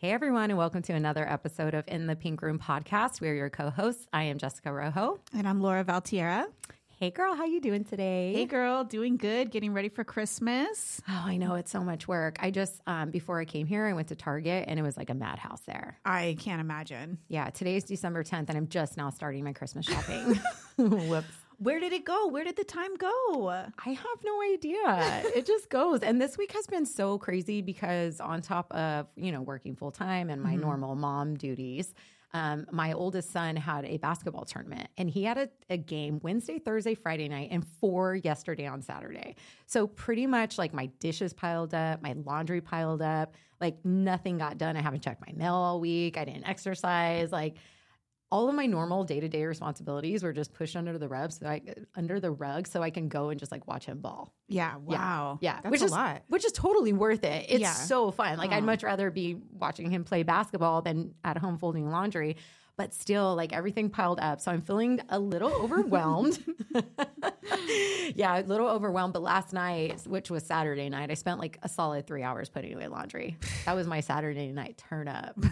Hey everyone, and welcome to another episode of In the Pink Room podcast. We're your co-hosts. I am Jessica Rojo. And I'm Laura Valtiera. Hey girl, how you doing today? Hey girl, doing good, getting ready for Christmas. Oh, I know it's so much work. I just um, before I came here, I went to Target and it was like a madhouse there. I can't imagine. Yeah, today's December 10th and I'm just now starting my Christmas shopping. Whoops. Where did it go? Where did the time go? I have no idea. it just goes. And this week has been so crazy because on top of, you know, working full time and my Mm-hmm. normal mom duties, um, my oldest son had a basketball tournament and he had a, a game Wednesday, Thursday, Friday night, and four yesterday on Saturday. So pretty much like my dishes piled up, my laundry piled up, like nothing got done. I haven't checked my mail all week. I didn't exercise. Like all of my normal day to day responsibilities were just pushed under the rug, so I under the rug, so I can go and just like watch him ball. Yeah, wow. Yeah, That's which a is lot. which is totally worth it. It's Yeah. so fun. Like I'd much rather be watching him play basketball than at home folding laundry. But still, like everything piled up, so I'm feeling a little overwhelmed. yeah, a little overwhelmed. But last night, which was Saturday night, I spent like a solid three hours putting away laundry. That was my Saturday night turn up.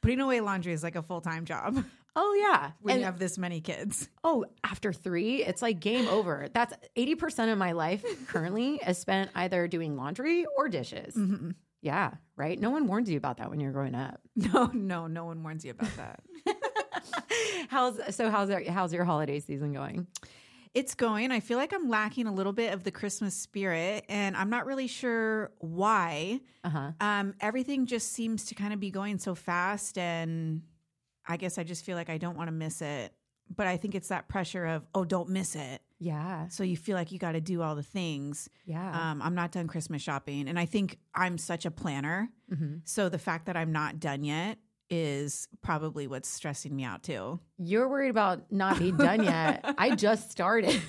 Putting away laundry is like a full time job Oh yeah, when And- you have this many kids. Oh, after three, it's like game over. That's 80% of my life currently is spent either doing laundry or dishes. Mm-hmm. Yeah, right? No one warns you about that when you're growing up. No, no, no one warns you about that. How's so how's how's your holiday season going? It's going. I feel like I'm lacking a little bit of the Christmas spirit, and I'm not really sure why. Uh-huh. Um, everything just seems to kind of be going so fast, and I guess I just feel like I don't want to miss it. But I think it's that pressure of, oh, don't miss it. Yeah. So you feel like you got to do all the things. Yeah. Um, I'm not done Christmas shopping. And I think I'm such a planner. hmm So the fact that I'm not done yet is probably what's stressing me out too. You're worried about not being done yet. I just started.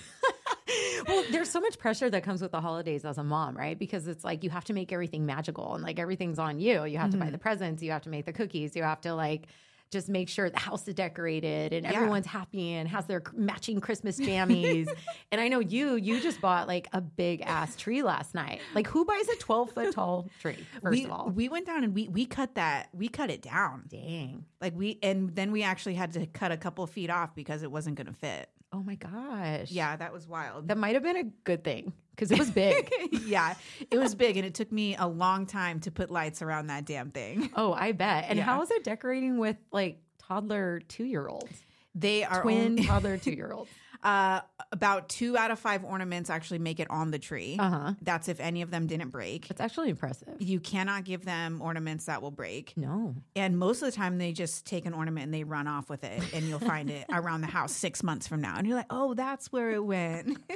well, there's so much pressure that comes with the holidays as a mom, right? Because it's like you have to make everything magical and like everything's on you. You have to buy mm-hmm. the presents, you have to make the cookies, you have to like just make sure the house is decorated and Yeah. everyone's happy and has their matching Christmas jammies. and I know you, you just bought like a big ass tree last night. Like who buys a 12 foot tall tree, first we, of all? we went down and we we cut that we cut it down Dang. like we and then we actually had to cut a couple feet off because it wasn't going to fit. Oh my gosh. Yeah, that was wild. That might have been a good thing because it was big. yeah, it was big and it took me a long time to put lights around that damn thing. Oh, I bet. And Yeah. how is it decorating with like toddler two year olds? They are Twin only- toddler two year olds. Uh, about two out of five ornaments actually make it on the tree. Uh huh. That's if any of them didn't break. That's actually impressive. You cannot give them ornaments that will break. No. And most of the time, they just take an ornament and they run off with it, and you'll find it around the house six months from now. And you're like, oh, that's where it went.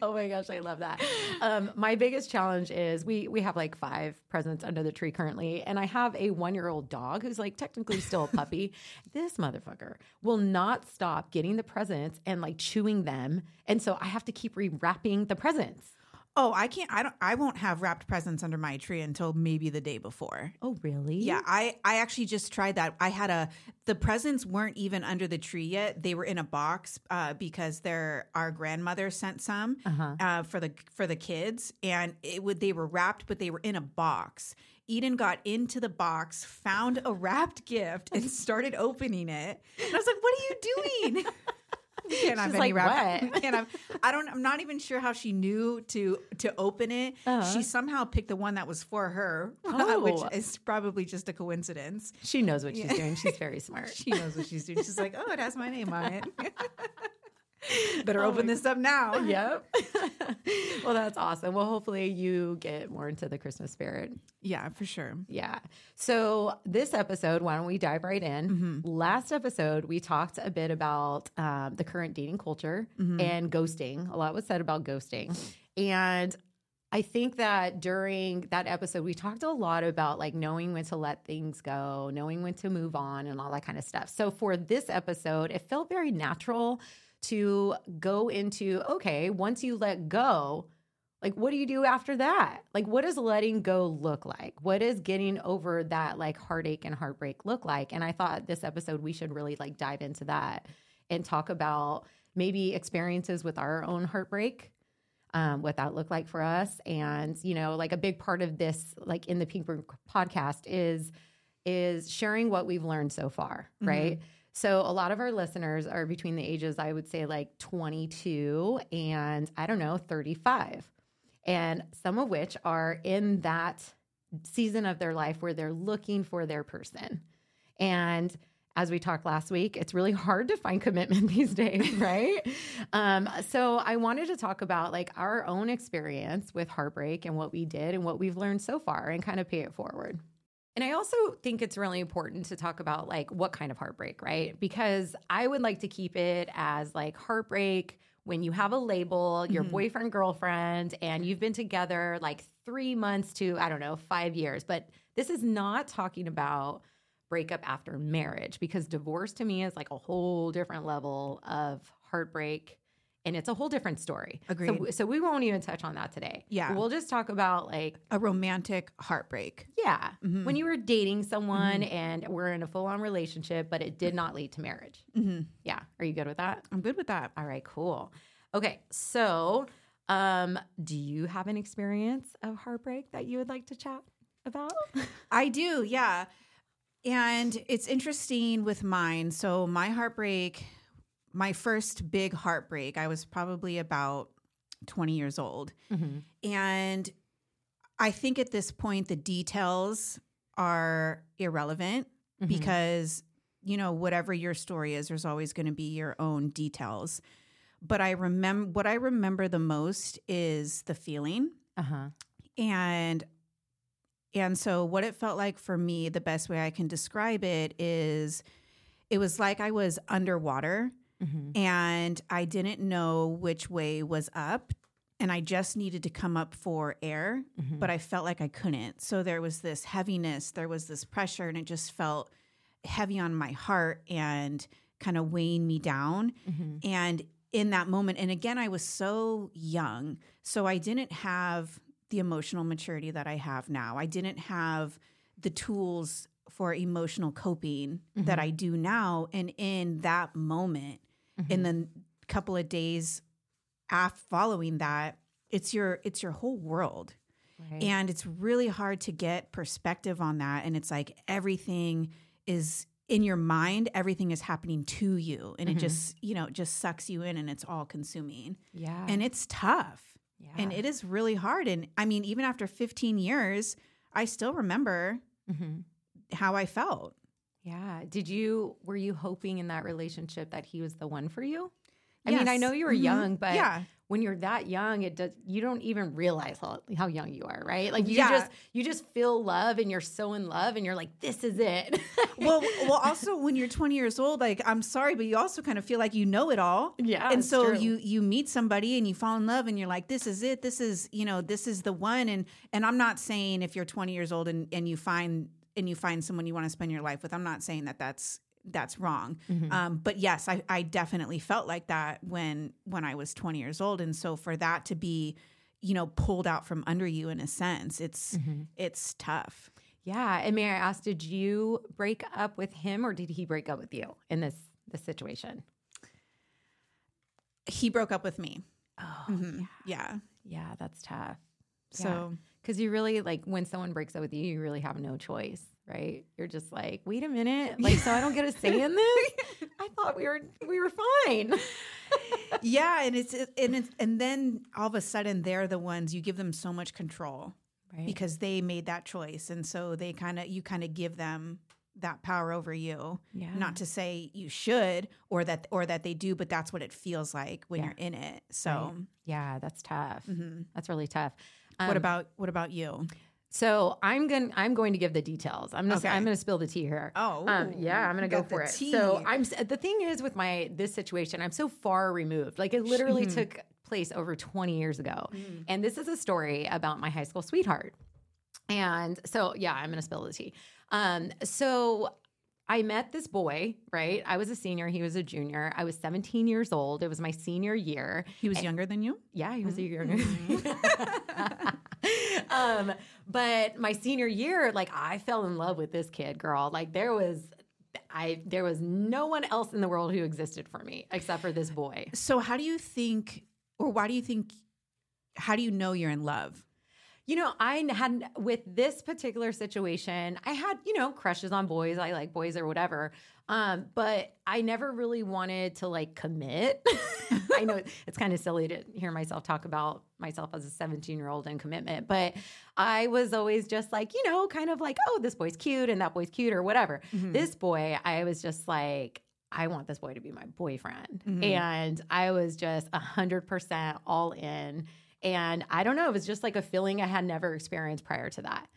Oh my gosh, I love that. Um, my biggest challenge is we we have like five presents under the tree currently, and I have a one year old dog who's like technically still a puppy. this motherfucker will not stop getting the presents and like chewing them, and so I have to keep rewrapping the presents. oh, I can't. I don't. I won't have wrapped presents under my tree until maybe the day before. Oh really? Yeah, I I actually just tried that. I had a the presents weren't even under the tree yet. They were in a box uh, because their our grandmother sent some Uh-huh. uh, for the for the kids, and it would they were wrapped, but they were in a box. Eden got into the box, found a wrapped gift, and started opening it. And I was like, "What are you doing?" Can't have She's any like, wrap- "What?" can't have- I don't. I'm not even sure how she knew to to open it. Uh-huh. She somehow picked the one that was for her, Oh. which is probably just a coincidence. She knows what she's Yeah. doing. She's very smart. She knows what she's doing. She's like, oh, it has my name on it. Better Oh open this up now. yep. well, that's awesome. Well, hopefully you get more into the Christmas spirit. Yeah, for sure. Yeah. So, this episode, why don't we dive right in? Mm-hmm. Last episode, we talked a bit about um, the current dating culture Mm-hmm. and ghosting. A lot was said about ghosting. And I think that during that episode, we talked a lot about like knowing when to let things go, knowing when to move on, and all that kind of stuff. So, for this episode, it felt very natural to go into okay, once you let go, like what do you do after that? Like what does letting go look like? What does getting over that like heartache and heartbreak look like? And I thought this episode we should really like dive into that and talk about maybe experiences with our own heartbreak um, what that looked like for us. And, you know, like a big part of this, like in the Pink Room podcast is, is sharing what we've learned so far, right? So a lot of our listeners are between the ages, I would say like 22 and I don't know, 35. And some of which are in that season of their life where they're looking for their person. And as we talked last week, it's really hard to find commitment these days, right? um, so I wanted to talk about like our own experience with heartbreak and what we did and what we've learned so far and kind of pay it forward. And I also think it's really important to talk about like what kind of heartbreak, right? Because I would like to keep it as like heartbreak when you have a label, your Mhm. boyfriend, girlfriend, and you've been together like three months to, I don't know, five years. But this is not talking about breakup after marriage because divorce to me is like a whole different level of heartbreak and it's a whole different story. So, Agreed. so we won't even touch on that today. Yeah. We'll just talk about like A romantic heartbreak. yeah. Mhm. When you were dating someone and we're in a full on relationship, but it did not lead to marriage. hmm Yeah. Are you good with that? I'm good with that. All right, cool. Okay. So, um, do you have an experience of heartbreak that you would like to chat about? I do, yeah. And it's interesting with mine. So my heartbreak, my first big heartbreak, I was probably about 20 years old. And I think at this point the details are irrelevant Mm-hmm. because you know whatever your story is there's always going to be your own details. But I remember what I remember the most is the feeling uh huh. and and so what it felt like for me the best way i can describe it is it was like i was underwater Mm-hmm. and i didn't know which way was up and i just needed to come up for air Mm-hmm. but i felt like i couldn't so there was this heaviness there was this pressure and it just felt heavy on my heart and kind of weighing me down Mm-hmm. and in that moment, and again, I was so young. So I didn't have the emotional maturity that I have now. I didn't have the tools for emotional coping that I do now. And in that moment, in the couple of days after following that, it's your it's your whole world. Right. And it's really hard to get perspective on that. And it's like everything is in your mind, everything is happening to you. And it just, you know, just sucks you in and it's all consuming. yeah. And it's tough. yeah. And it is really hard. And I mean, even after 15 years, I still remember hmm how I felt. Yeah. Did you were you hoping in that relationship that he was the one for you? I mean, I know you were Mhm. young, but yeah. when you're that young, it does you don't even realize how, how young you are, right? Like you Yeah. just you just feel love and you're so in love and you're like, this is it. Well, well, also when you're 20 years old, like I'm sorry, but you also kind of feel like you know it all. yeah. and so true. you you meet somebody and you fall in love and you're like this is it this is you know this is the one and and i'm not saying if you're 20 years old and and you find and you find someone you want to spend your life with i'm not saying that that's that's wrong Mhm. um, but yes I, I definitely felt like that when when i was 20 years old and so for that to be you know pulled out from under you in a sense it's Mhm. it's tough Yeah, and may I ask, did you break up with him or did he break up with you in this this situation? he broke up with me Oh, Mhm. yeah yeah, that's tough. so Because you really like when someone breaks up with you, you really have no choice, right? You're just like, wait a minute, like, so I don't get a say in this. I thought we were we were fine. yeah and it's and it's and then all of a sudden they're the ones you give them so much control Right. because they made that choice and so they kind of you kind of give them that power over you yeah, not to say you should or that or that they do but that's what it feels like when Yeah. you're in it so yeah, that's tough. mhm. That's really tough. What Um, about what about you So I'm going to I'm going to give the details. I'm gonna Okay. I'm gonna spill the tea here. oh Um, yeah, I'm gonna go for it. So I'm the thing is with my this situation, I'm so far removed. Like it literally Mhm. took place over 20 years ago, Mm. and this is a story about my high school sweetheart. And so yeah, I'm gonna spill the tea. Um, so I met this boy, right? I was a senior, he was a junior. I was 17 years old. It was my senior year. he was younger than you Yeah, he was a year. Um, but my senior year, like I fell in love with this kid, girl. Like there was, I there was no one else in the world who existed for me except for this boy. so how do you think or why do you think how do you know you're in love? You know, I had with this particular situation, I had, you know, crushes on boys. I like boys or whatever. Um, but I never really wanted to like commit. I know it's kind of silly to hear myself talk about myself as a 17 year old and commitment, but I was always just like, you know, kind of like, oh, this boy's cute and that boy's cute or whatever. Mhm. This boy, I was just like, I want this boy to be my boyfriend. Mhm. And I was just a hundred percent all in. And I don't know, it was just like a feeling I had never experienced prior to that.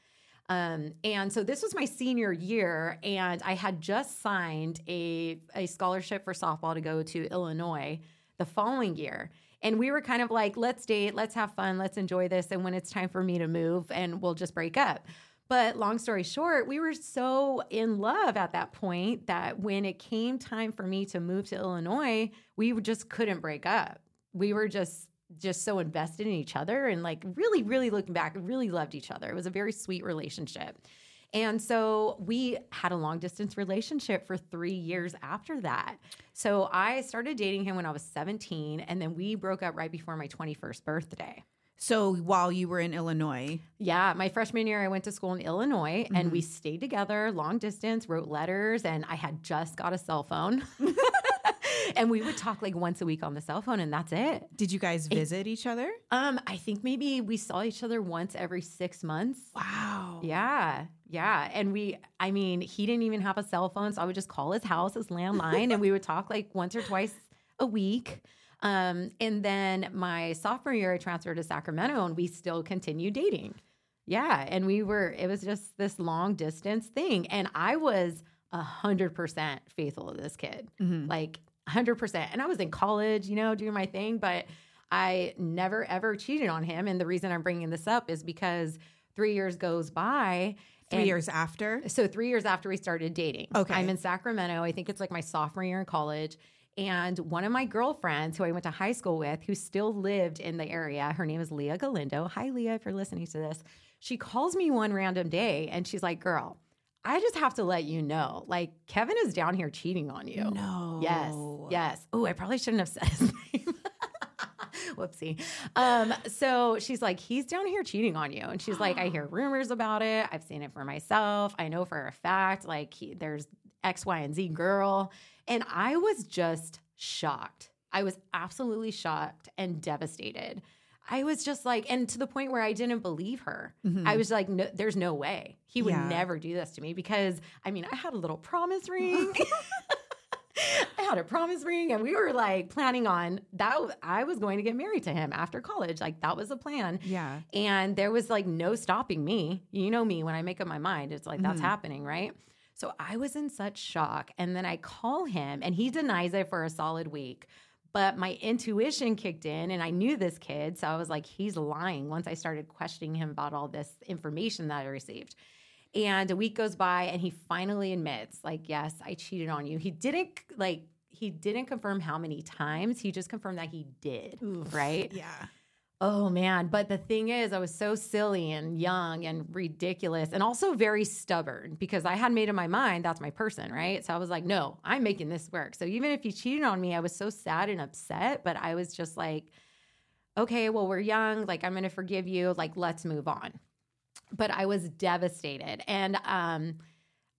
Um, and so this was my senior year, and I had just signed a, a scholarship for softball to go to Illinois the following year. And we were kind of like, let's date, let's have fun, let's enjoy this. And when it's time for me to move, and we'll just break up. But long story short, we were so in love at that point that when it came time for me to move to Illinois, we just couldn't break up. We were just just so invested in each other and like really really looking back really loved each other. It was a very sweet relationship. And so we had a long distance relationship for 3 years after that. So I started dating him when I was 17 and then we broke up right before my 21st birthday. So while you were in Illinois, Yeah, my freshman year, I went to school in Illinois and Mm-hmm. we stayed together long distance, wrote letters, and I had just got a cell phone. and we would talk like once a week on the cell phone, and that's it. did you guys visit each other? Um, I think maybe we saw each other once every six months. Wow. Yeah, yeah. And we, I mean, he didn't even have a cell phone, so I would just call his house, his landline, and we would talk like once or twice a week. Um, and then my sophomore year, I transferred to Sacramento, and we still continued dating. Yeah, and we were. It was just this long distance thing, and I was a hundred percent faithful to this kid, Mhm. like hundred percent. And I was in college, you know, doing my thing, but I never ever cheated on him. And the reason I'm bringing this up is because three years goes by. Three years after. so three years after we started dating. Okay. I'm in Sacramento. I think it's like my sophomore year in college. And one of my girlfriends who I went to high school with, who still lived in the area, her name is Leah Galindo. Hi, Leah, if you're listening to this. She calls me one random day and she's like, girl, I just have to let you know, like, Kevin is down here cheating on you. No. Yes. Yes. Oh, I probably shouldn't have said his name. Whoopsie. Um, so she's like, he's down here cheating on you. And she's like, I hear rumors about it. I've seen it for myself. I know for a fact, like, he, there's X, Y, and Z girl. And I was just shocked. I was absolutely shocked and devastated. I was just like, and to the point where I didn't believe her. Mhm. I was like, no, there's no way he would Yeah. never do this to me because I mean, I had a little promise ring. I had a promise ring, and we were like planning on that. I was going to get married to him after college. Like, that was the plan. Yeah. And there was like no stopping me. You know me, when I make up my mind, it's like that's Mhm. happening, right? So I was in such shock. And then I call him, and he denies it for a solid week. But my intuition kicked in, and I knew this kid. So I was like, he's lying once I started questioning him about all this information that I received. And a week goes by, and he finally admits, like, yes, I cheated on you. He didn't, like, he didn't confirm how many times. He just confirmed that he did, Oof. right? Yeah. Oh man, but the thing is I was so silly and young and ridiculous and also very stubborn because I had made in my mind that's my person, right? So I was like, "No, I'm making this work." So even if he cheated on me, I was so sad and upset, but I was just like, "Okay, well, we're young, like I'm going to forgive you, like let's move on." But I was devastated and um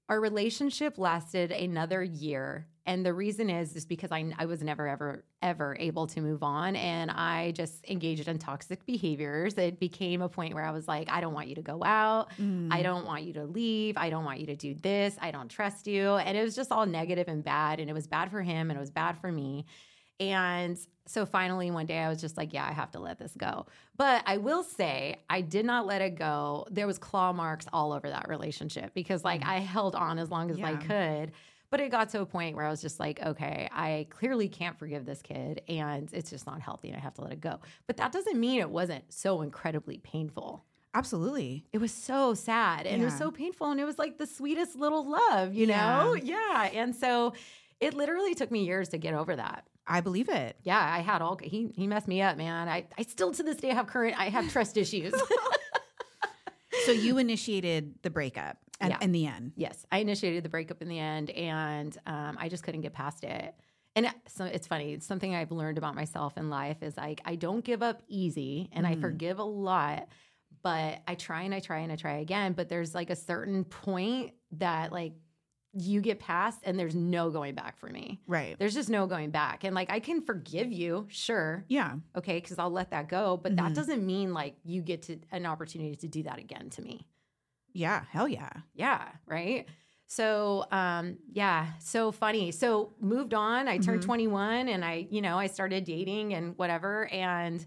our relationship lasted another year and the reason is is because I, I was never ever ever able to move on and i just engaged in toxic behaviors. It became a point where i was like i don't want you to go out. Mm. i don't want you to leave. I don't want you to do this. I don't trust you. And it was just all negative and bad and it was bad for him and it was bad for me. And so finally one day i was just like yeah i have to let this go. But i will say i did not let it go. There was claw marks all over that relationship because like i held on as long as i could but it got to a point where i was just like okay i clearly can't forgive this kid and it's just not healthy and i have to let it go but that doesn't mean it wasn't so incredibly painful Absolutely. it was so sad and it was so painful and it was like the sweetest little love you know yeah and so it literally took me years to get over that I believe it. yeah, I had all he he messed me up, man. I I still to this day have current I have trust issues. So you initiated the breakup and Yeah. in the end. yes, I initiated the breakup in the end, and um, I just couldn't get past it. and so it's funny. It's something I've learned about myself in life is like I don't give up easy and I Mhm. forgive a lot, but I try and I try and I try again. But there's like a certain point that like you get past and there's no going back for me. Right. There's just no going back. And like I can forgive you, sure. Yeah. Okay, because I'll let that go. But that Mhm. doesn't mean like you get to an opportunity to do that again to me. Yeah. Hell yeah. Yeah, right. So, um, yeah, so funny. So moved on. I turned Mhm. 21 and I, you know, I started dating and whatever and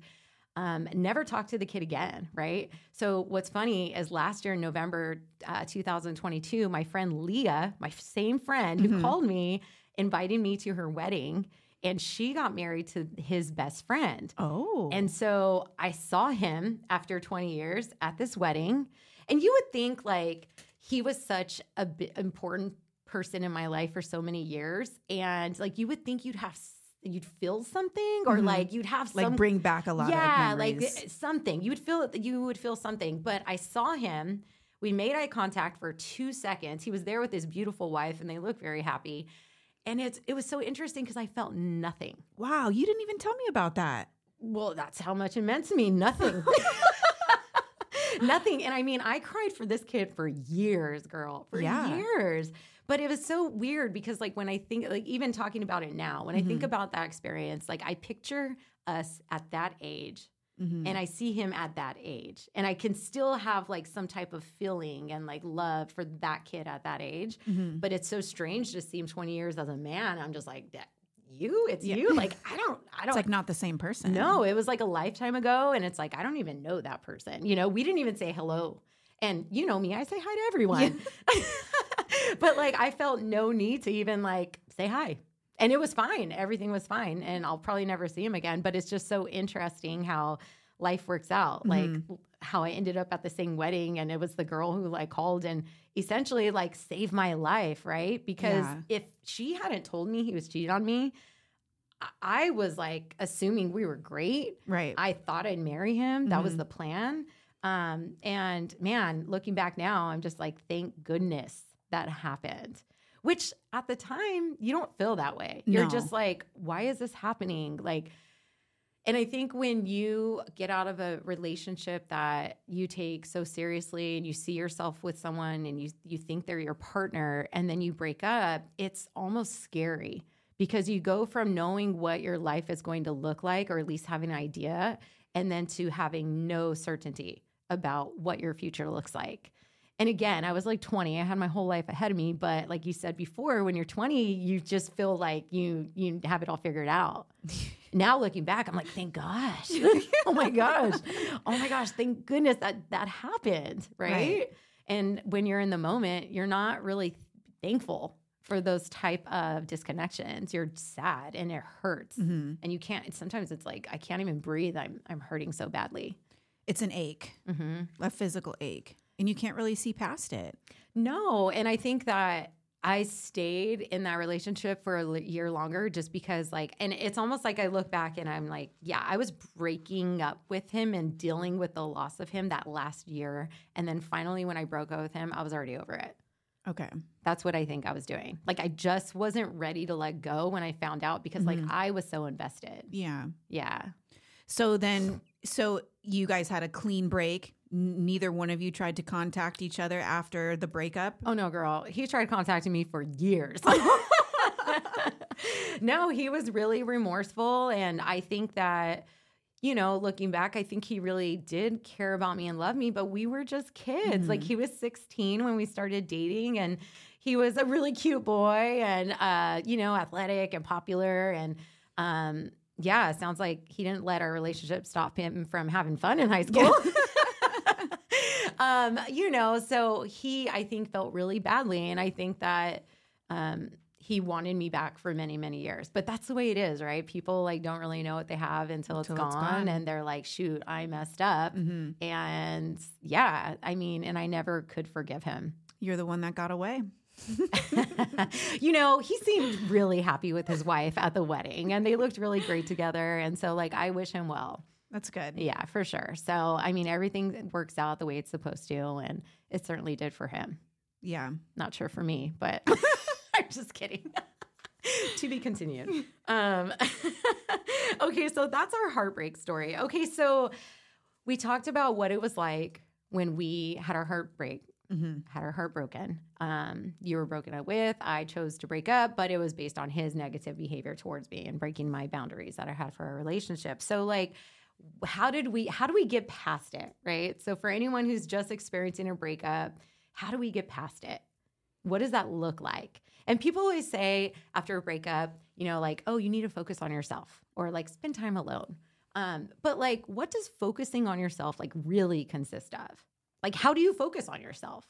um, never talked to the kid again, right? So what's funny is last year in November uh, 2022, my friend Leah, my same friend who Mhm. called me, invited me to her wedding and she got married to his best friend. Oh. And so I saw him after 20 years at this wedding. And you would think like he was such a important person in my life for so many years. And like you would think you'd have, you'd feel something or Mhm. like you'd have like bring back a lot yeah, of like th- something. You would feel you would feel something. But I saw him. We made eye contact for two seconds. He was there with his beautiful wife, and they looked very happy. And it's it was so interesting because I felt nothing. wow. You didn't even tell me about that. Well, that's how much it meant to me. Nothing. Nothing. And I mean, I cried for this kid for years, girl, for Yeah. years. But it was so weird because, like, when I think, like, even talking about it now, when I think Mhm. about that experience, like, I picture us at that age Mhm. and I see him at that age. And I can still have, like, some type of feeling and, like, love for that kid at that age. Mhm. But it's so strange to see him 20 years as a man. I'm just like, that, you? It's Yeah. you? Like, I don't, I don't It's like not the same person. no, it was like a lifetime ago. And it's like, I don't even know that person. You know, we didn't even say hello. And you know me, I say hi to everyone. but like, I felt no need to even like say hi. And it was fine. Everything was fine. And I'll probably never see him again. But it's just so interesting how life works out. Like, mm-hmm. How I ended up at the same wedding. And it was the girl who like called and essentially like saved my life. Right. Because Yeah. if she hadn't told me he was cheating on me, I- was like assuming we were great. Right. I thought I'd marry him. That was Mhm. the plan. Um, and man, looking back now, I'm just like, thank goodness that happened. Which at the time, you don't feel that way. You're No. just like, why is this happening? Like, and I think when you get out of a relationship that you take so seriously and you see yourself with someone and you you think they're your partner and then you break up, it's almost scary because you go from knowing what your life is going to look like or at least having an idea and then to having no certainty about what your future looks like. And again, I was like 20. I had my whole life ahead of me, but like you said before, when you're 20, you just feel like you you have it all figured out. now looking back, I'm like, thank gosh. oh my gosh. Oh my gosh, thank goodness that that happened, right? Right. And when you're in the moment, you're not really thankful for those type of disconnections. You're sad and it hurts. Mhm. And you can't sometimes it's like I can't even breathe. I'm I'm hurting so badly. It's an ache, Mm-hmm. a physical ache, and you can't really see past it. No, and I think that I stayed in that relationship for a year longer just because, like, and it's almost like I look back and I'm like, yeah, I was breaking up with him and dealing with the loss of him that last year. And then finally, when I broke up with him, I was already over it. Okay. That's what I think I was doing. Like, I just wasn't ready to let go when I found out because, like, Mhm. I was so invested. Yeah. Yeah. So then, so you guys had a clean break. N- Neither one of you tried to contact each other after the breakup. Oh no, girl. He tried contacting me for years. no, he was really remorseful. And I think that, you know, looking back, I think he really did care about me and love me, but we were just kids. Like he was 16 when we started dating and he was a really cute boy and uh, you know, athletic and popular and um yeah, sounds like he didn't let our relationship stop him from having fun in high school. um, you know, so he, I think, felt really badly. And I think that um, he wanted me back for many, many years. But that's the way it is, right? People like don't really know what they have until, it's, Until gone, it's gone. And they're like, shoot, I messed up. Mhm. And yeah, I mean, and I never could forgive him. You're the one that got away. you know, he seemed really happy with his wife at the wedding and they looked really great together. And so, like, I wish him well. That's good. Yeah, for sure. So, I mean, everything works out the way it's supposed to. And it certainly did for him. Yeah. Not sure for me, but I'm just kidding. to be continued. Um, okay, so that's our heartbreak story. Okay, so we talked about what it was like when we had our heartbreak, Mm-hmm. had our heart broken. Um, you were broken up with. I chose to break up, but it was based on his negative behavior towards me and breaking my boundaries that I had for our relationship. So, like, how did we? How do we get past it? Right. So, for anyone who's just experiencing a breakup, how do we get past it? What does that look like? And people always say after a breakup, you know, like, oh, you need to focus on yourself or like spend time alone. Um, but like, what does focusing on yourself like really consist of? Like, how do you focus on yourself?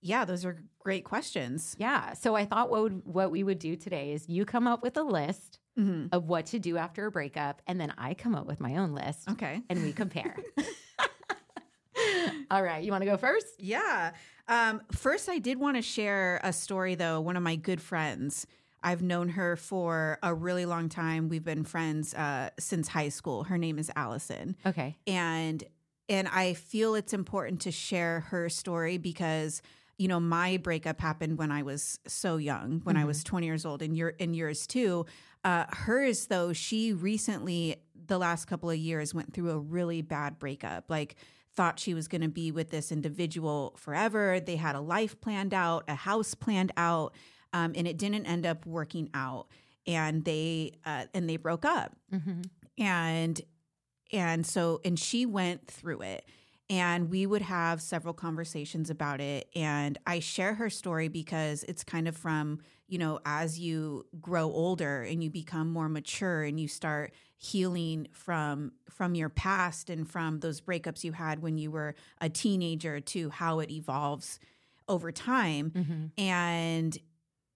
Yeah, those are great questions. Yeah. So I thought what would, what we would do today is you come up with a list Mm-hmm. of what to do after a breakup, and then I come up with my own list, Okay. and we compare. All right, you want to go first? Yeah. Um, first, I did want to share a story, though. One of my good friends, I've known her for a really long time. We've been friends uh, since high school. Her name is Allison. Okay. and and I feel it's important to share her story because you know my breakup happened when I was so young, when I was 20 years old, and your and yours too. Uh, hers though, she recently the last couple of years went through a really bad breakup. Like thought she was going to be with this individual forever. They had a life planned out, a house planned out, um, and it didn't end up working out. And they uh, and they broke up Mm-hmm. and and so and she went through it and we would have several conversations about it and i share her story because it's kind of from you know as you grow older and you become more mature and you start healing from from your past and from those breakups you had when you were a teenager to how it evolves over time Mm-hmm. and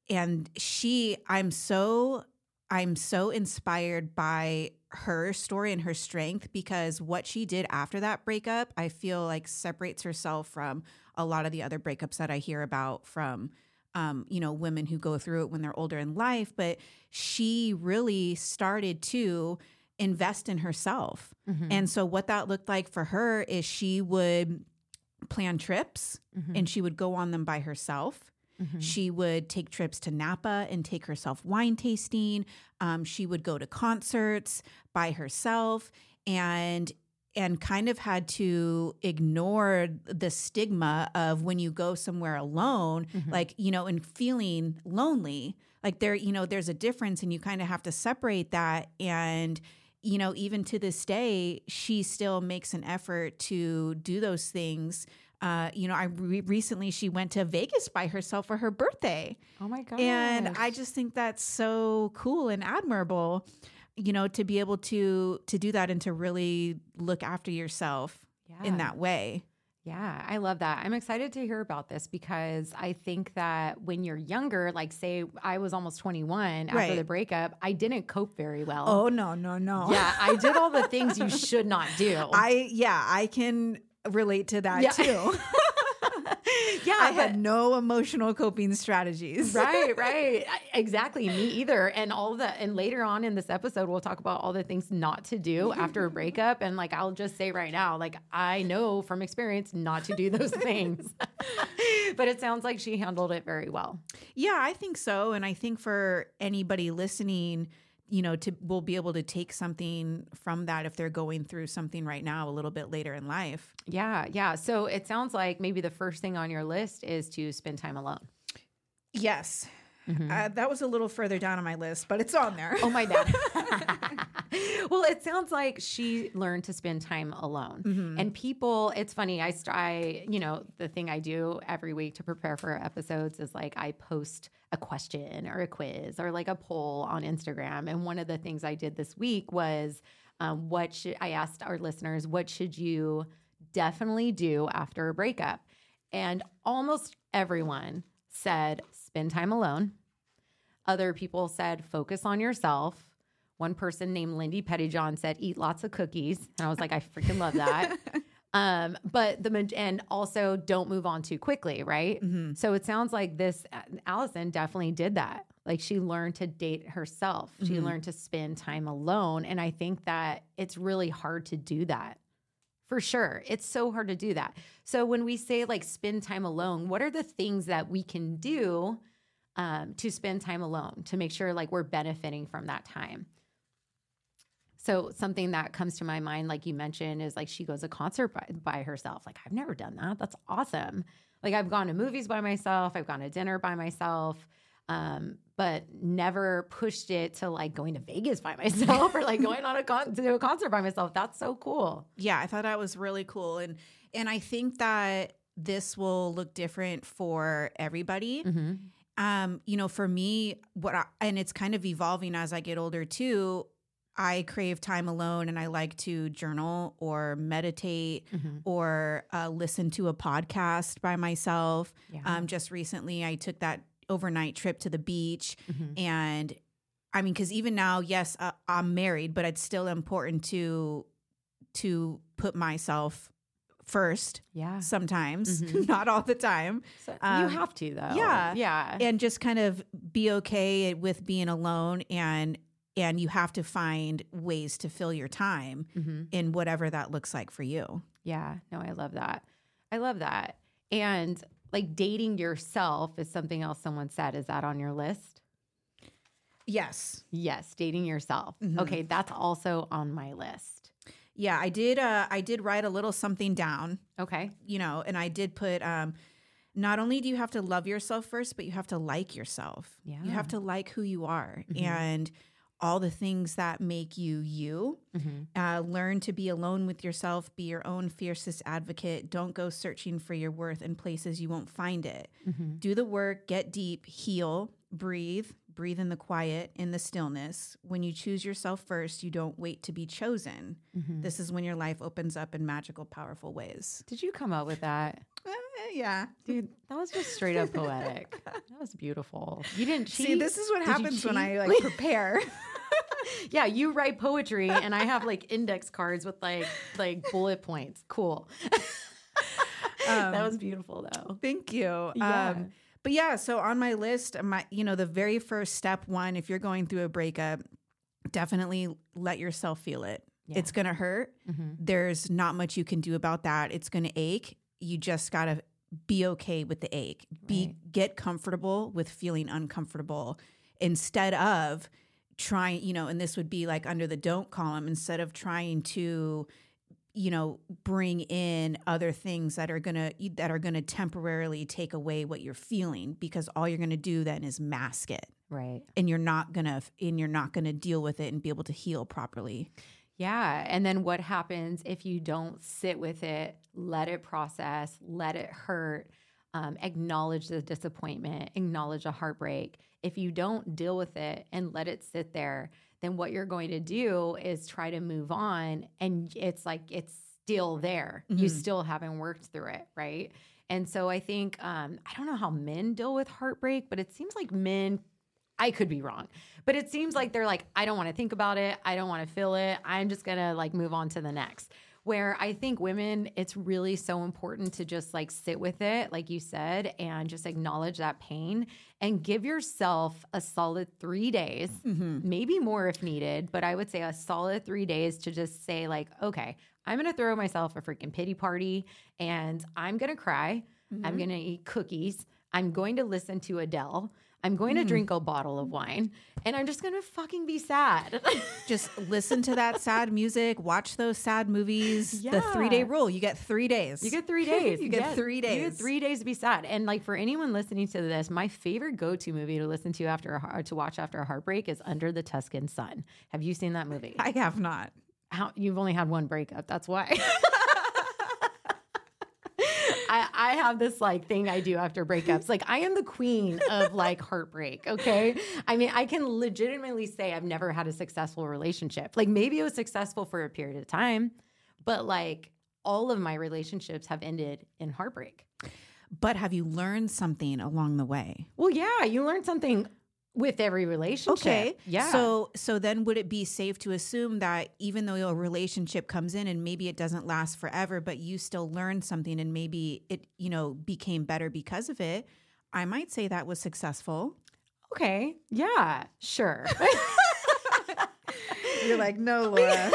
and she i'm so i'm so inspired by her story and her strength because what she did after that breakup i feel like separates herself from a lot of the other breakups that i hear about from um, you know women who go through it when they're older in life but she really started to invest in herself Mm-hmm. and so what that looked like for her is she would plan trips Mm-hmm. and she would go on them by herself Mhm. she would take trips to Napa and take herself wine tasting. Um, she would go to concerts by herself and and kind of had to ignore the stigma of when you go somewhere alone, Mhm. like, you know, and feeling lonely. Like there, you know, there's a difference and you kind of have to separate that. And, you know, even to this day, she still makes an effort to do those things. Uh, you know, I re- recently she went to Vegas by herself for her birthday. Oh my god! And I just think that's so cool and admirable, you know, to be able to to do that and to really look after yourself in that way. Yeah, I love that. I'm excited to hear about this because I think that when you're younger, like say I was almost 21 after Right. the breakup, I didn't cope very well. Oh no, no, no. yeah, I did all the things you should not do. I yeah, I can relate to that Yeah. too. yeah, I had no emotional coping strategies. right, right. Exactly. Me either. And all the and later on in this episode, we'll talk about all the things not to do after a breakup. And like I'll just say right now, like I know from experience not to do those things. but it sounds like she handled it very well. Yeah, I think so. And I think for anybody listening, you know, to will be able to take something from that if they're going through something right now a little bit later in life. Yeah, yeah. So it sounds like maybe the first thing on your list is to spend time alone. Yes. Mhm. Uh, that was a little further down on my list, but it's on there. Oh my bad. well, it sounds like she learned to spend time alone. Mhm. And people, it's funny. I, I, you know, the thing I do every week to prepare for episodes is like I post a question or a quiz or like a poll on Instagram. And one of the things I did this week was, um, what should I asked our listeners, what should you definitely do after a breakup? And almost everyone said spend time alone. Other people said focus on yourself. One person named Lindy Pettyjohn said eat lots of cookies. And I was like, I freaking love that. um, but the and also don't move on too quickly, right? Mhm. So it sounds like this Allison definitely did that. Like she learned to date herself. She Mhm. learned to spend time alone. And I think that it's really hard to do that. For sure. It's so hard to do that. So when we say like spend time alone, what are the things that we can do um, to spend time alone to make sure like we're benefiting from that time. So something that comes to my mind, like you mentioned, is like she goes a concert by, by herself. Like I've never done that. That's awesome. Like I've gone to movies by myself. I've gone to dinner by myself. Um, but never pushed it to like going to Vegas by myself or like going on a con- to a concert by myself. That's so cool. Yeah, I thought that was really cool, and and I think that this will look different for everybody. Mm-hmm. Um, you know, for me, what I, and it's kind of evolving as I get older too. I crave time alone, and I like to journal or meditate Mm-hmm. or uh, listen to a podcast by myself. Yeah. Um, just recently, I took that overnight trip to the beach, Mhm. and I mean, because even now, yes, uh, I'm married, but it's still important to to put myself first Yeah. sometimes, Mhm. not all the time, So you Um, have to though. yeah. Yeah. and just kind of be okay with being alone and and you have to find ways to fill your time hmm in whatever that looks like for you. Yeah. No, I love that. I love that. And like dating yourself is something else someone said. Is that on your list? Yes. Yes, dating yourself. Mhm. Okay, that's also on my list. Yeah, I did uh I did write a little something down, Okay. you know, and I did put um not only do you have to love yourself first, but you have to like yourself. Yeah. You have to like who you are Mhm. and all the things that make you you. Mm-hmm. Uh, learn to be alone with yourself. Be your own fiercest advocate. Don't go searching for your worth in places you won't find it. Mm-hmm. Do the work, get deep, heal, breathe, breathe in the quiet, in the stillness. When you choose yourself first, you don't wait to be chosen. Mm-hmm. This is when your life opens up in magical, powerful ways. Did you come up with that? Eh, yeah. Dude, that was just straight up poetic. That was beautiful. You didn't cheat. See, this is what Did happens when? I like prepare. yeah, you write poetry and I have like index cards with like like bullet points. Cool. that Um, was beautiful though. Thank you. Yeah. Um, but yeah, so on my list, my you know, the very first step one, if you're going through a breakup, definitely let yourself feel it. Yeah. It's gonna hurt. Mm-hmm. There's not much you can do about that. It's gonna ache. You just gotta be okay with the ache. Be Right. get comfortable with feeling uncomfortable instead of trying, you know, and this would be like under the don't column, instead of trying to you know bring in other things that are going to that are going to temporarily take away what you're feeling because all you're going to do then is mask it Right. and you're not going to and you're not going to deal with it and be able to heal properly Yeah. And then what happens if you don't sit with it, let it process, let it hurt, um, acknowledge the disappointment, acknowledge a heartbreak? If you don't deal with it and let it sit there, then what you're going to do is try to move on. And it's like it's still there. You Mhm. still haven't worked through it. Right. And so I think, um, I don't know how men deal with heartbreak, but it seems like men I could be wrong, but it seems like they're like, I don't want to think about it. I don't want to feel it. I'm just going to like move on to the next. Where I think women, it's really so important to just like sit with it, like you said, and just acknowledge that pain and give yourself a solid three days, mm-hmm. maybe more if needed, but I would say a solid three days to just say, like, okay, I'm going to throw myself a freaking pity party and I'm going to cry. I'm mm-hmm. going to eat cookies. I'm going to listen to Adele. I'm going to hmm. drink a bottle of wine and I'm just going to fucking be sad. just listen to that sad music watch those sad movies the three day rule you get three days You get three days. You get Yes. three You get three days to be sad. And like for anyone listening to this, my favorite go-to movie to listen to after a, heart- to watch after a heartbreak is Under the Tuscan Sun. Have you seen that movie? i have not How, you've only had one breakup. That's why. I, have this like thing I do after breakups. Like I am the queen of like heartbreak. Okay. I mean, I can legitimately say I've never had a successful relationship. Like maybe it was successful for a period of time, but like all of my relationships have ended in heartbreak. but have you learned something along the way Well, yeah, you learn something with every relationship. Okay. Yeah. So so then would it be safe to assume that even though a relationship comes in and maybe it doesn't last forever, but you still learned something and maybe it, you know, became better because of it, I might say that was successful. okay. Yeah, sure. You're like, no, Laura.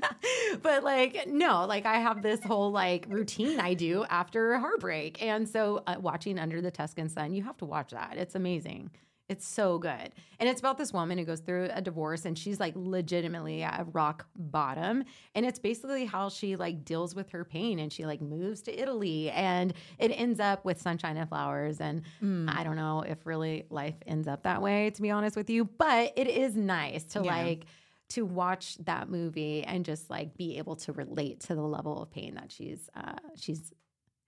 but like no like i have this whole like routine i do after a heartbreak and so uh, watching under the tuscan sun you have to watch that it's amazing it's so good and it's about this woman who goes through a divorce and she's like legitimately at rock bottom and it's basically how she like deals with her pain and she like moves to italy and it ends up with sunshine and flowers and i don't know if really life ends up that way to be honest with you but it is nice to Yeah. like to watch that movie and just like be able to relate to the level of pain that she's uh, she's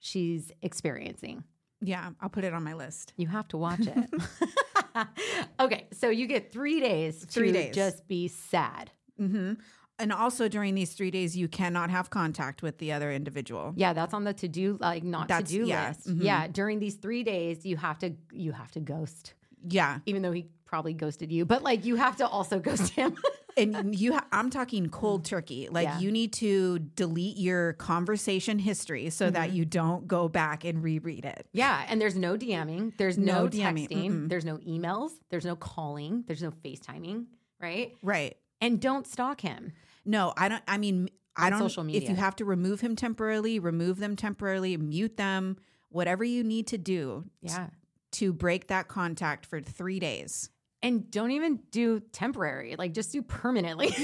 she's experiencing. yeah, I'll put it on my list. You have to watch it. okay, so you get three days Three to days. just be sad. hmm And also during these three days, you cannot have contact with the other individual. Yeah, that's on the to do like not to That's- do yeah, list. mhm. Yeah, during these three days, you have to you have to ghost, Yeah, even though he probably ghosted you. But like you have to also ghost him. and you, ha- I'm talking cold mm. turkey. Like Yeah. you need to delete your conversation history so that mm-hmm. you don't go back and reread it. Yeah, and there's no DMing, there's no, No DMing, texting, mm-mm. there's no emails, there's no calling, there's no FaceTiming, right? Right. And don't stalk him. No, I don't. I mean, I don't. social media. If you have to remove him temporarily, remove them temporarily, mute them, whatever you need to do Yeah. to break that contact for three days. And don't even do temporary, like just do permanently.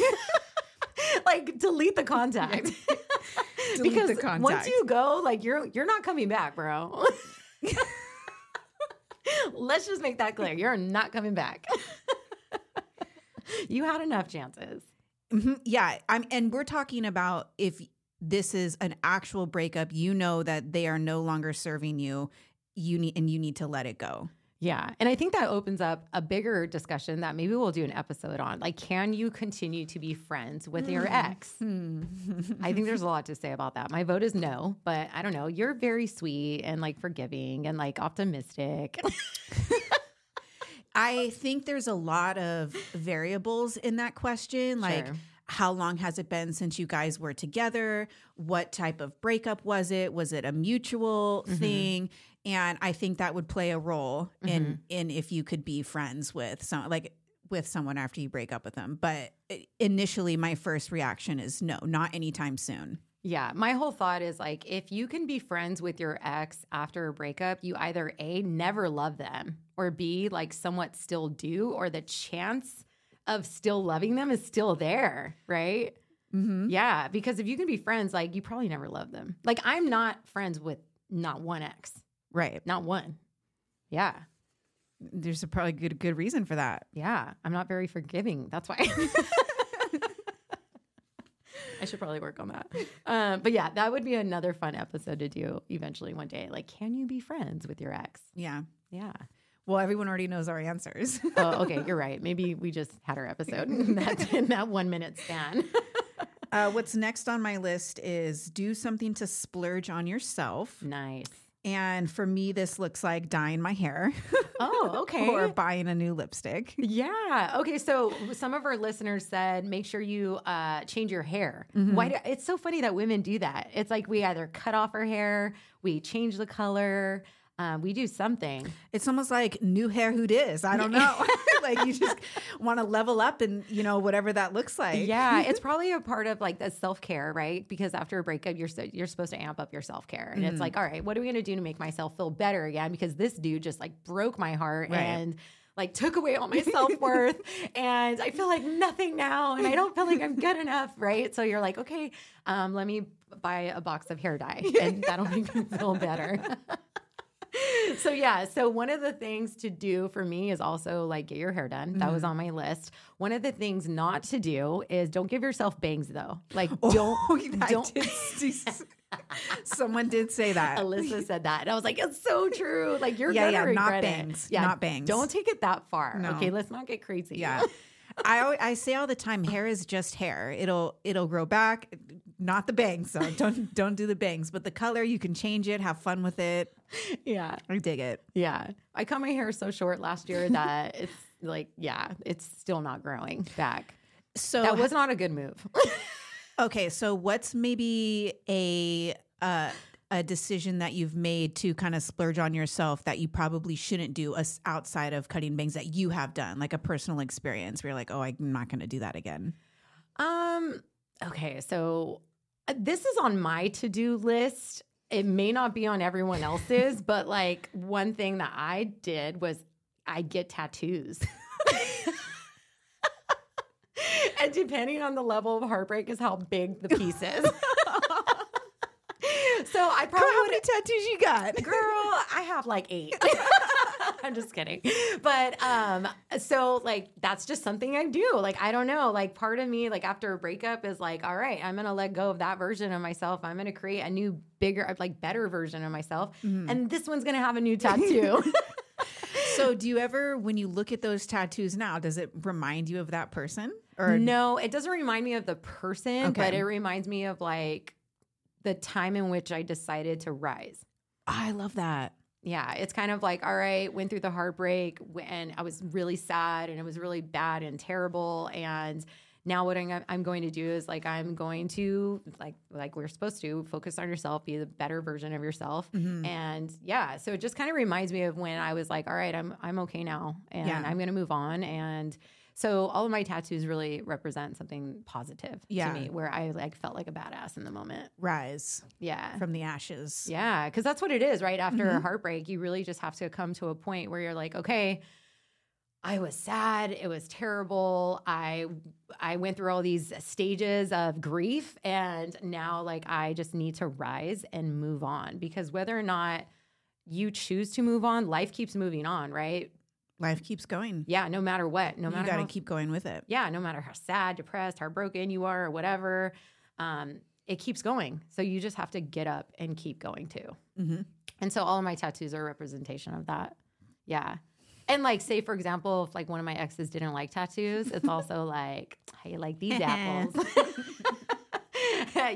like delete the contact. Delete because the contact. once you go, like you're you're not coming back, bro. Let's just make that clear. You're not coming back. you had enough chances. Mhm. Yeah, I'm, and we're talking about if this is an actual breakup, you know that they are no longer serving you. You need and you need to let it go. Yeah. And I think that opens up a bigger discussion that maybe we'll do an episode on. Like, can you continue to be friends with your ex? I think there's a lot to say about that. My vote is no, but I don't know. You're very sweet and like forgiving and like optimistic. I think there's a lot of variables in that question, like Sure. how long has it been since you guys were together? What type of breakup was it? Was it a mutual Mm-hmm. thing? And I think that would play a role Mm-hmm. in in if you could be friends with some like with someone after you break up with them. But initially my first reaction is no, not anytime soon. yeah. My whole thought is like, if you can be friends with your ex after a breakup, you either A, never love them, or B, like somewhat still do, or the chance of still loving them is still there, right? Mm-hmm. Yeah, because if you can be friends, like you probably never love them. Like I'm not friends with not one ex, Right. not one. Yeah, There's a probably good good reason for that. yeah. I'm not very forgiving. That's why. I should probably work on that. Um, but yeah, that would be another fun episode to do eventually one day. Like, can you be friends with your ex? Yeah. Yeah. Well, everyone already knows our answers. Oh, okay. You're right. Maybe we just had our episode in that, in that one minute span. Uh, what's next on my list is do something to splurge on yourself. nice. And for me, this looks like dyeing my hair Oh, okay. or buying a new lipstick. Yeah. Okay. So some of our listeners said make sure you uh, change your hair. Why? Do, it's so funny that women do that. It's like we either cut off our hair, we change the color, um, we do something. It's almost like new hair who dis. I don't know. like you just want to level up and, you know, whatever that looks like. Yeah, it's probably a part of like the self care, right? Because after a breakup, you're so, you're supposed to amp up your self care, and it's like, all right, what are we gonna do to make myself feel better again? Because this dude just like broke my heart Right. and like took away all my self worth, and I feel like nothing now, and I don't feel like I'm good enough, right? So you're like, okay, um, let me buy a box of hair dye, and that'll make me feel better. so yeah so one of the things to do for me is also like get your hair done that was mm-hmm. on my list one of the things not to do is don't give yourself bangs though like oh, don't I don't did someone did say that. Alyssa said that, and I was like, "It's so true. Like you're Yeah, gonna yeah, not regret it. bangs, not bangs. Don't take it that far. No. Okay, let's not get crazy. Yeah. I always, I say all the time, hair is just hair. It'll it'll grow back, not the bangs. So don't don't do the bangs, but the color you can change it, have fun with it. yeah, I dig it. yeah. I cut my hair so short last year that it's like, yeah, it's still not growing back. So That was not a good move. okay. So what's maybe a uh, a decision that you've made to kind of splurge on yourself that you probably shouldn't do as outside of cutting bangs that you have done, like a personal experience where you're like, oh, I'm not going to do that again. Um. Okay. So uh, this is on my to do list. It may not be on everyone else's, but like one thing that I did was I get tattoos. and depending on the level of heartbreak is how big the piece is. So I Girl, probably how many tattoos you got? girl i have like eight. I'm just kidding. But um so like that's just something i do. Like i don't know. Like part of me like after a breakup is like all right i'm gonna let go of that version of myself. I'm gonna create a new bigger like better version of myself. Mm-hmm. and this one's gonna have a new tattoo. So, do you ever, when you look at those tattoos now, does it remind you of that person? Or no it doesn't remind me of the person but it reminds me of like the time in which i decided to rise I love that. yeah, it's kind of like, all right, went through the heartbreak and I was really sad and it was really bad and terrible. And now what I'm, I'm going to do is like, I'm going to like, like we're supposed to focus on yourself, be the better version of yourself. Mm-hmm. And yeah, so it just kind of reminds me of when I was like, all right, I'm, I'm okay now and Yeah. I'm going to move on. And so all of my tattoos really represent something positive Yeah. to me where I like felt like a badass in the moment. Rise Yeah. from the ashes. Yeah, because that's what it is, right? After Mm-hmm. a heartbreak, you really just have to come to a point where you're like, okay, I was sad, it was terrible. I I went through all these stages of grief and now like I just need to rise and move on because whether or not you choose to move on, life keeps moving on, right? Life keeps going. Yeah, no matter what, no matter you got to keep going with it. yeah, no matter how sad, depressed, heartbroken you are or whatever, um, it keeps going. So you just have to get up and keep going too. Mm-hmm. And so all of my tattoos are a representation of that. Yeah. And like, say for example, if like one of my exes didn't like tattoos, it's also like, hey, like these apples.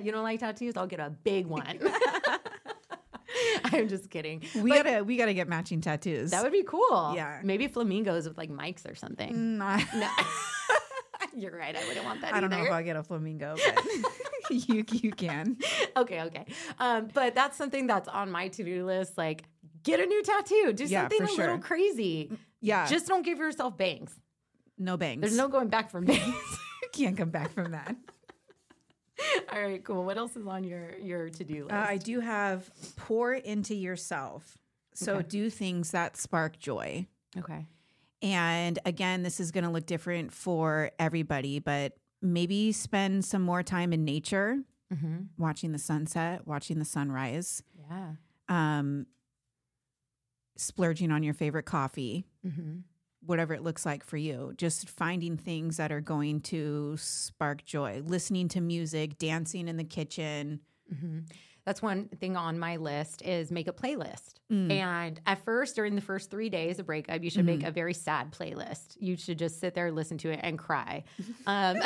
you don't like tattoos? I'll get a big one. I'm just kidding. We But gotta we gotta get matching tattoos. that would be cool. Yeah. Maybe flamingos with like mics or something. Mm, I, No. You're right. I wouldn't want that I don't know if I'll get a flamingo, but you you can. okay, okay. Um, but that's something that's on my to-do list. Like, get a new tattoo. Do Yeah, something a little crazy. Yeah, Just don't give yourself bangs. no bangs. There's no going back from bangs. You can't come back from that. All right, cool. What else is on your your to-do list? Uh, I do have pour into yourself. So Okay. do things that spark joy. okay. And again, this is going to look different for everybody, but maybe spend some more time in nature, Mm-hmm. watching the sunset, watching the sunrise, Yeah. um, splurging on your favorite coffee, Mm-hmm. Whatever it looks like for you. Just finding things that are going to spark joy, listening to music, dancing in the kitchen. Mm-hmm. That's one thing on my list is make a playlist. Mm. And at first, during the first three days of breakup, you should make a very sad playlist. You should just sit there, listen to it, and cry. Um,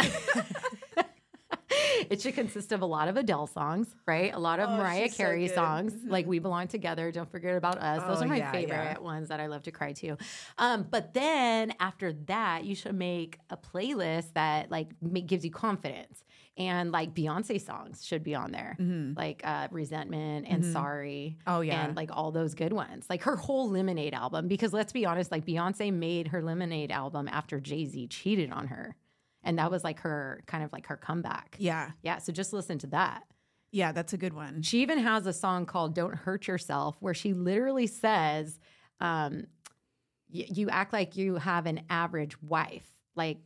it should consist of a lot of Adele songs, right? A lot of Oh, Mariah so Carey good. songs, like "We Belong Together." Don't forget about us. Those Oh, are my yeah, favorite yeah. ones that I love to cry to. Um, but then after that, you should make a playlist that like make, gives you confidence. And like Beyonce songs should be on there, like uh, "Resentment" and "Sorry." Mm-hmm. Oh, yeah. and like all those good ones, like her whole Lemonade album. Because let's be honest, like Beyonce made her Lemonade album after Jay Z cheated on her, and that was like her kind of like her comeback. Yeah. Yeah, so just listen to that. Yeah, that's a good one. She even has a song called "Don't Hurt Yourself," where she literally says, um, y- "You act like you have an average wife, like."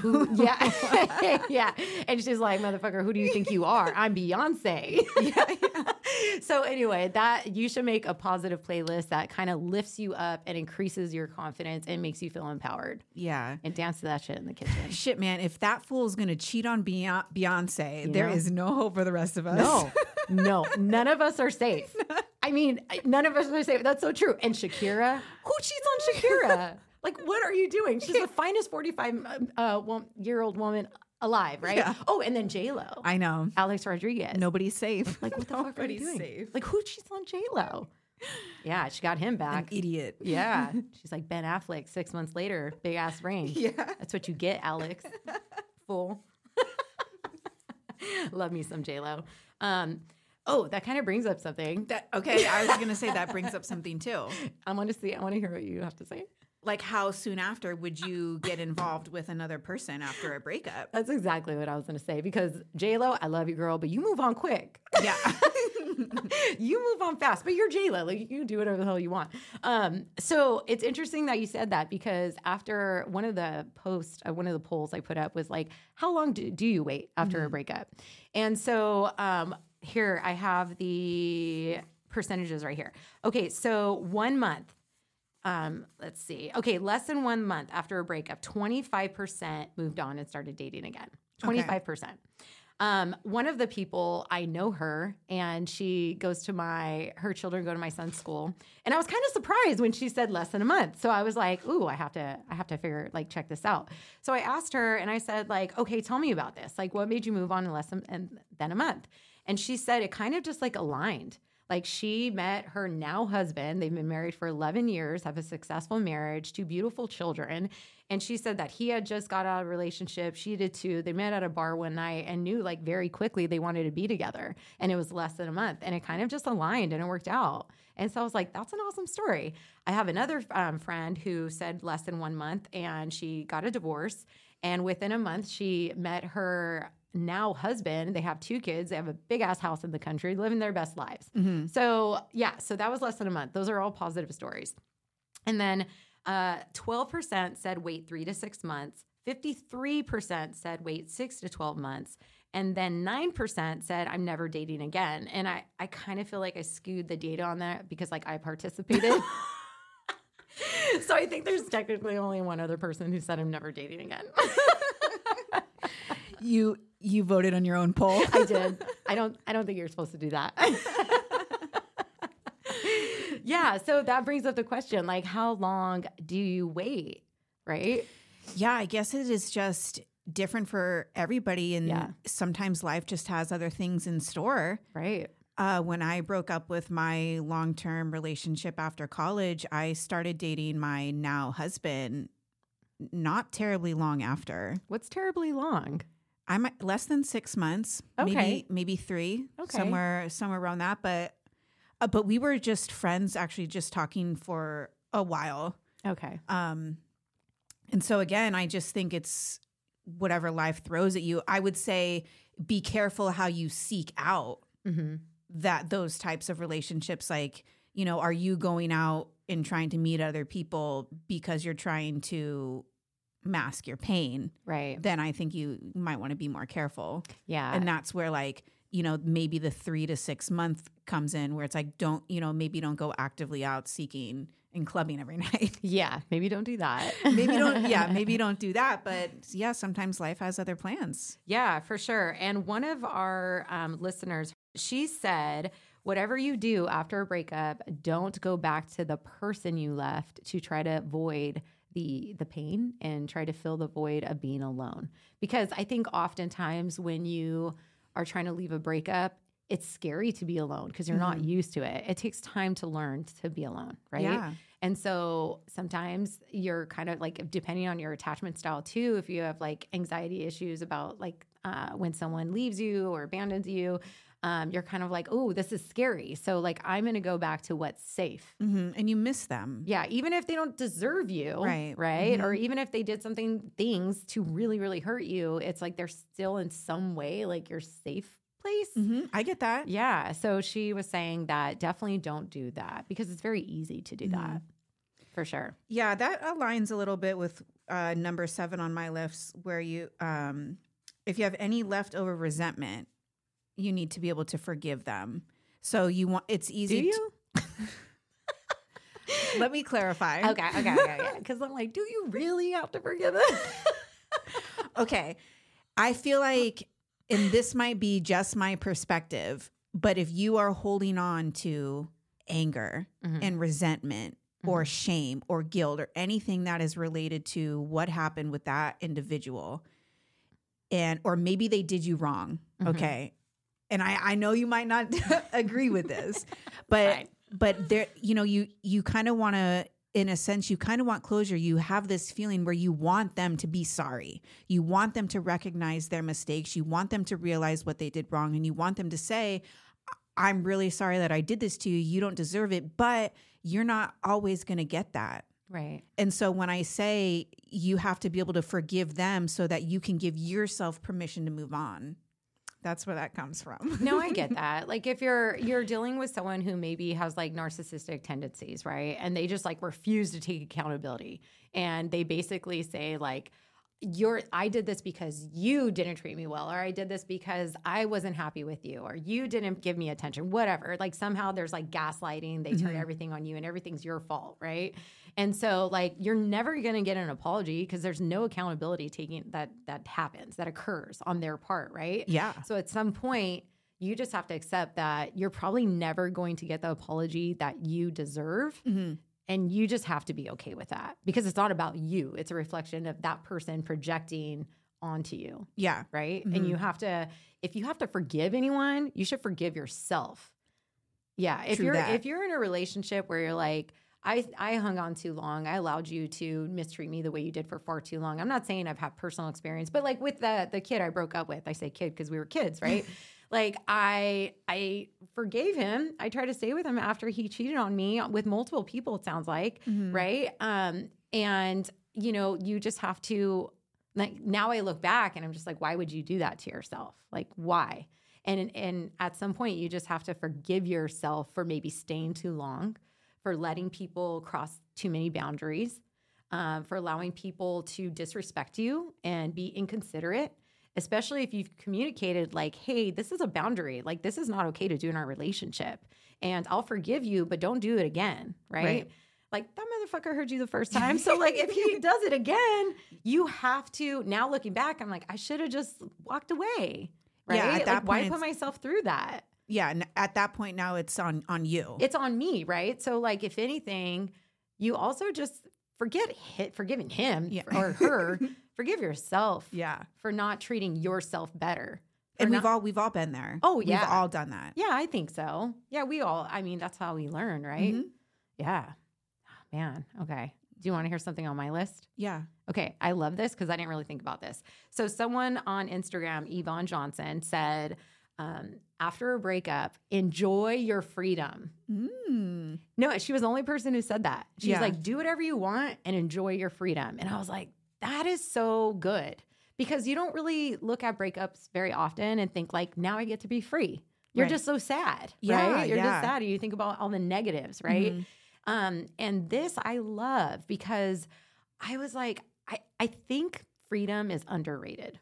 Who, yeah, yeah, and she's like, "Motherfucker, who do you think you are? I'm Beyonce." So anyway, that you should make a positive playlist that kind of lifts you up and increases your confidence and makes you feel empowered. Yeah. And dance to that shit in the kitchen. Shit, man, if that fool is going to cheat on Beyonce, Beyonce You there know? is no hope for the rest of us. No, no, none of us are safe. I mean, none of us are safe. That's so true. And Shakira, who cheats on Shakira? Like, what are you doing? She's the finest 45 uh, year old woman alive, right? Yeah. Oh, and then J Lo, I know. Alex Rodriguez. Nobody's safe. like what the fuck are you doing? safe. Like, who cheats on J Lo? Yeah, she got him An back. idiot. Yeah, she's like Ben Affleck. Six months later, big ass ring. Yeah. That's what you get, Alex. Fool. Love me some J Lo. Um, oh, that kind of brings up something. That, okay, I was going to say that brings up something too. I want to see. I want to hear what you have to say. Like how soon after would you get involved with another person after a breakup? That's exactly what I was going to say because J Lo, I love you, girl, but you move on quick. Yeah. you move on fast, but you're J Lo. Like you can do whatever the hell you want. Um, so it's interesting that you said that because after one of the posts, uh, one of the polls I put up was like, how long do, do you wait after a breakup? And so um, here I have the percentages right here. Okay, so one month. Um, let's see. Okay, less than one month after a breakup, 25% moved on and started dating again. 25%. Um, one of the people I know her, and she goes to my her children go to my son's school, and I was kind of surprised when she said less than a month. So I was like, "Ooh, I have to I have to figure like check this out." So I asked her, and I said, "Like, okay, tell me about this. Like, what made you move on in less than, and than a month?" And she said it kind of just like aligned. Like she met her now husband. They've been married for 11 years, have a successful marriage, two beautiful children. And she said that he had just got out of a relationship. She did too. They met at a bar one night and knew like very quickly they wanted to be together. And it was less than a month. And it kind of just aligned and it worked out. And so I was like, that's an awesome story. I have another um, friend who said less than one month and she got a divorce. And within a month, she met her now husband. They have two kids. They have a big ass house in the country, living their best lives. So, yeah, so that was less than a month. Those are all positive stories. And then uh, 12% said wait three to six months, 53% said wait six to 12 months. And then 9% said, I'm never dating again. And I, I kind of feel like I skewed the data on that because, like, I participated. so I think there's technically only one other person who said, I'm never dating again. you you voted on your own poll. I did. I don't. I don't think you're supposed to do that. yeah. So that brings up the question: like, how long do you wait? Right. Yeah, I guess it is just different for everybody, and Yeah. sometimes life just has other things in store. Right. Uh, when I broke up with my long term relationship after college, I started dating my now husband not terribly long after. What's terribly long? I'm less than six months, Okay. maybe maybe three, Okay. somewhere somewhere around that. But uh, but we were just friends, actually, just talking for a while. Okay. Um, and so again, I just think it's whatever life throws at you. I would say be careful how you seek out Mm-hmm. that those types of relationships. Like, you know, are you going out and trying to meet other people because you're trying to mask your pain? Right. Then I think you might want to be more careful. Yeah. and that's where like you know maybe the three to six month comes in where it's like don't you know maybe don't go actively out seeking and clubbing every night yeah. Maybe don't do that. maybe don't yeah maybe don't do that but yeah sometimes life has other plans Yeah, for sure. And one of our um, listeners, she said, whatever you do after a breakup, don't go back to the person you left to try to avoid the the pain and try to fill the void of being alone. Because I think oftentimes when you are trying to leave a breakup, it's scary to be alone because you're not used to it. It takes time to learn to be alone, right? Yeah. And so sometimes you're kind of like, depending on your attachment style too, if you have like anxiety issues about like uh, when someone leaves you or abandons you, um, you're kind of like, oh, this is scary. So like, I'm going to go back to what's safe. hmm and you miss them Yeah, even if they don't deserve you, Right. Right. Or even if they did something, things to really, really hurt you, it's like they're still in some way like your safe place. hmm i get that Yeah. So she was saying that definitely don't do that because it's very easy to do that for sure. yeah that aligns a little bit with uh, number seven on my list where you um, if you have any leftover resentment you need to be able to forgive them so you want it's Do easy you? to let me clarify Okay, okay, okay, okay. Because I'm like, do you really have to forgive them? okay. I feel like, and this might be just my perspective, but if you are holding on to anger Mhm. and resentment or shame or guilt or anything that is related to what happened with that individual, and or maybe they did you wrong, Mhm. okay. And I, I know you might not agree with this, but Fine. but there you know you you kind of want to in a sense you kind of want closure. You have this feeling where you want them to be sorry. You want them to recognize their mistakes. You want them to realize what they did wrong and you want them to say i'm really sorry that i did this to you. You don't deserve it but you're not always going to get that. Right. And so when I say you have to be able to forgive them so that you can give yourself permission to move on, that's where that comes from. no, I get that. Like if you're you're dealing with someone who maybe has like narcissistic tendencies, right? And they just like refuse to take accountability. And they basically say like you're I did this because you didn't treat me well or I did this because I wasn't happy with you or you didn't give me attention whatever like somehow there's like gaslighting they turn Mhm. everything on you and everything's your fault right and so like you're never going to get an apology because there's no accountability taking that that happens that occurs on their part right yeah. so at some point, you just have to accept that you're probably never going to get the apology that you deserve. hmm And you just have to be okay with that because it's not about you. It's a reflection of that person projecting onto you, Yeah. right? Mhm. And you have to, if you have to forgive anyone, you should forgive yourself. Yeah. If True you're that. if you're in a relationship where you're like, I, I hung on too long. I allowed you to mistreat me the way you did for far too long. I'm not saying I've had personal experience, but like with the the kid I broke up with, I say kid because we were kids, right? like I I forgave him. I tried to stay with him after he cheated on me with multiple people. It sounds like, Mhm. right? Um, and you know, you just have to. Like now, I look back and I'm just like, why would you do that to yourself? Like, why? And and at some point, you just have to forgive yourself for maybe staying too long, for letting people cross too many boundaries, um, for allowing people to disrespect you and be inconsiderate, especially if you've communicated, like, hey, this is a boundary. Like, this is not okay to do in our relationship. And I'll forgive you, but don't do it again. Right. Right. Like, that motherfucker heard you the first time. So, like, if he does it again, you have to. Now, looking back, I'm like, I should have just walked away. Right. Yeah, at that like, why put myself through that? Yeah. And at that point now it's on on you. it's on me, right? So like if anything, you also just forget hit forgiving him Yeah. or her. forgive yourself yeah. for not treating yourself better. And we've all we've all been there. Oh, yeah. We've all done that. Yeah, I think so. Yeah, we all I mean, that's how we learn, right? Mhm. Yeah. Oh, man. Okay. Do you want to hear something on my list? Yeah. Okay, I love this because I didn't really think about this. So, someone on Instagram, Yvonne Johnson, said, um, after a breakup, enjoy your freedom. Mm. No, she was the only person who said that. She's Yeah. like, do whatever you want and enjoy your freedom. And I was like, that is so good because you don't really look at breakups very often and think, like, now I get to be free. You're Right. just so sad, Yeah, right? You're yeah. just sad. You think about all the negatives, right? Mhm. Um, and this I love because I was like, I, I think freedom is underrated.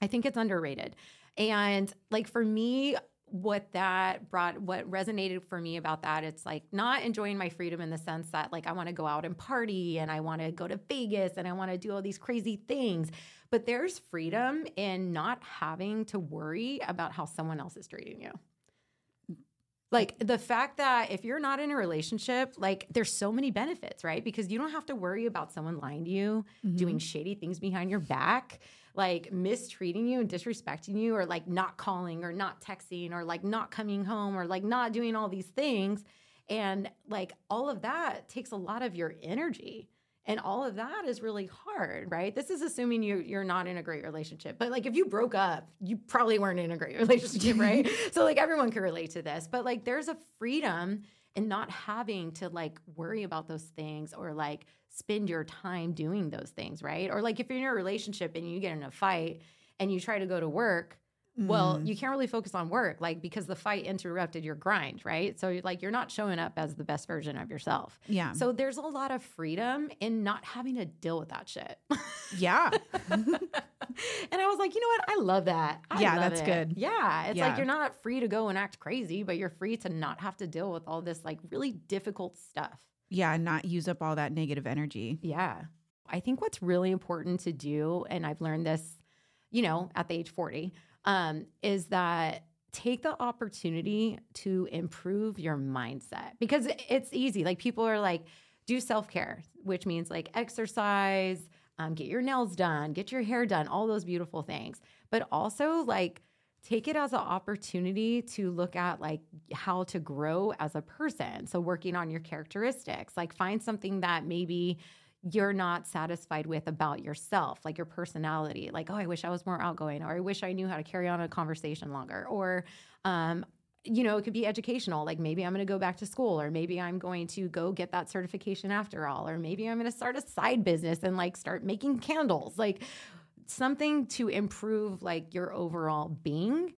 I think it's underrated. And like for me, what that brought, what resonated for me about that, it's like not enjoying my freedom in the sense that like I want to go out and party and I want to go to Vegas and I want to do all these crazy things. But there's freedom in not having to worry about how someone else is treating you. Like the fact that if you're not in a relationship, like there's so many benefits, right? Because you don't have to worry about someone lying to you, Mhm. doing shady things behind your back, like mistreating you and disrespecting you, or like not calling or not texting or like not coming home or like not doing all these things. And like all of that takes a lot of your energy. And all of that is really hard, right? This is assuming you you're not in a great relationship. But like if you broke up, you probably weren't in a great relationship, right? so like everyone can relate to this. But like there's a freedom in not having to like worry about those things or like spend your time doing those things, right? Or like if you're in a relationship and you get in a fight and you try to go to work, well, Mm. you can't really focus on work, like because the fight interrupted your grind, right? So like you're not showing up as the best version of yourself. yeah. So there's a lot of freedom in not having to deal with that shit. yeah. and I was like, you know what? I love that. I Yeah, love that's it. good. Yeah. It's Yeah. like you're not free to go and act crazy, but you're free to not have to deal with all this like really difficult stuff. Yeah. And not use up all that negative energy. Yeah. I think what's really important to do, and I've learned this, you know, at the age 40, um, is that take the opportunity to improve your mindset because it's easy. Like people are like, do self care, which means like exercise, um, get your nails done, get your hair done, all those beautiful things. But also like take it as an opportunity to look at like how to grow as a person. So working on your characteristics, like find something that maybe you're not satisfied with about yourself, like your personality. Like, oh, I wish I was more outgoing, or I wish I knew how to carry on a conversation longer, or um, you know, it could be educational. Like maybe I'm going to go back to school, or maybe I'm going to go get that certification after all, or maybe I'm going to start a side business and like start making candles. Like something to improve like your overall being.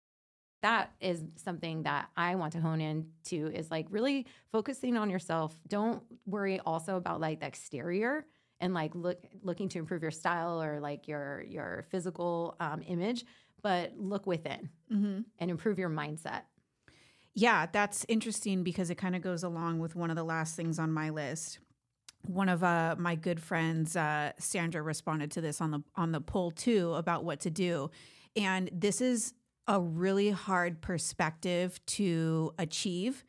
That is something that I want to hone in to is like really focusing on yourself. Don't worry also about like the exterior and like look looking to improve your style or like your your physical um, image, but look within Mm-hmm. and improve your mindset. Yeah, that's interesting because it kind of goes along with one of the last things on my list. One of uh, my good friends, uh, Sandra, responded to this on the on the poll too about what to do, and this is a really hard perspective to achieve.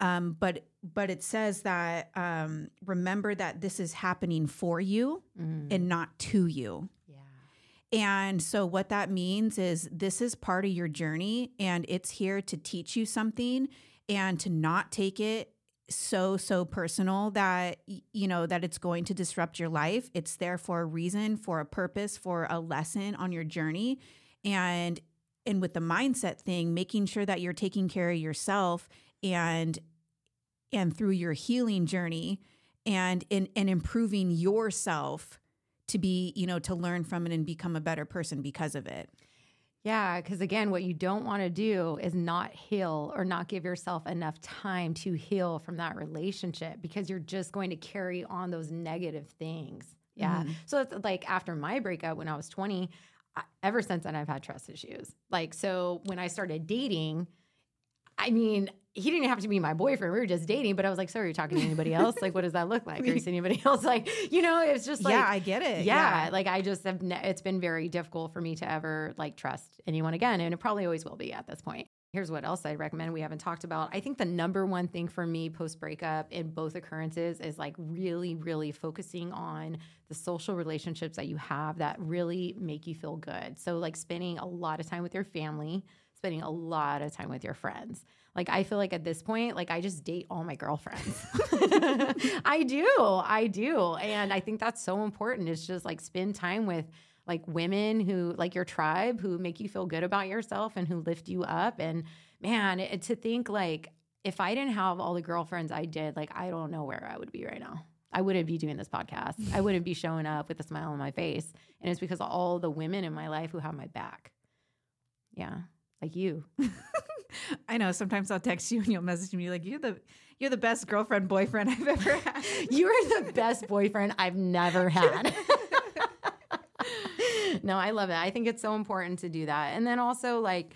Um, but but it says that um, remember that this is happening for you and not to you. Yeah. And so, what that means is this is part of your journey and it's here to teach you something and to not take it so, so personal that, you know, that it's going to disrupt your life. It's there for a reason, for a purpose, for a lesson on your journey. And, and with the mindset thing, making sure that you're taking care of yourself and, and through your healing journey and, and, and improving yourself to be, you know, to learn from it and become a better person because of it. Yeah, because again, what you don't want to do is not heal or not give yourself enough time to heal from that relationship because you're just going to carry on those negative things. Yeah. Mm-hmm. So it's like after my breakup when I was 20, I, ever since then, I've had trust issues. Like, so when I started dating, I mean, he didn't have to be my boyfriend. We were just dating, but I was like, so are you talking to anybody else? Like, what does that look like? Are you seeing anybody else? Like, you know, it's just like, yeah, I get it. yeah, like I just have, ne- it's been very difficult for me to ever like trust anyone again. And it probably always will be at this point. Here's what else I'd recommend we haven't talked about. I think the number one thing for me post breakup in both occurrences is like really, really focusing on the social relationships that you have that really make you feel good. So, like spending a lot of time with your family, spending a lot of time with your friends. Like I feel like at this point, like I just date all my girlfriends. I do. I do. And I think that's so important. It's just like spend time with like women who like your tribe who make you feel good about yourself and who lift you up and man, it, to think like if I didn't have all the girlfriends I did, like I don't know where I would be right now. I wouldn't be doing this podcast. I wouldn't be showing up with a smile on my face. And it's because of all the women in my life who have my back. Yeah. Like you. I know. Sometimes I'll text you and you'll message me like you're the you're the best girlfriend boyfriend I've ever had. You are the best boyfriend I've never had. No, I love it. I think it's so important to do that. And then also like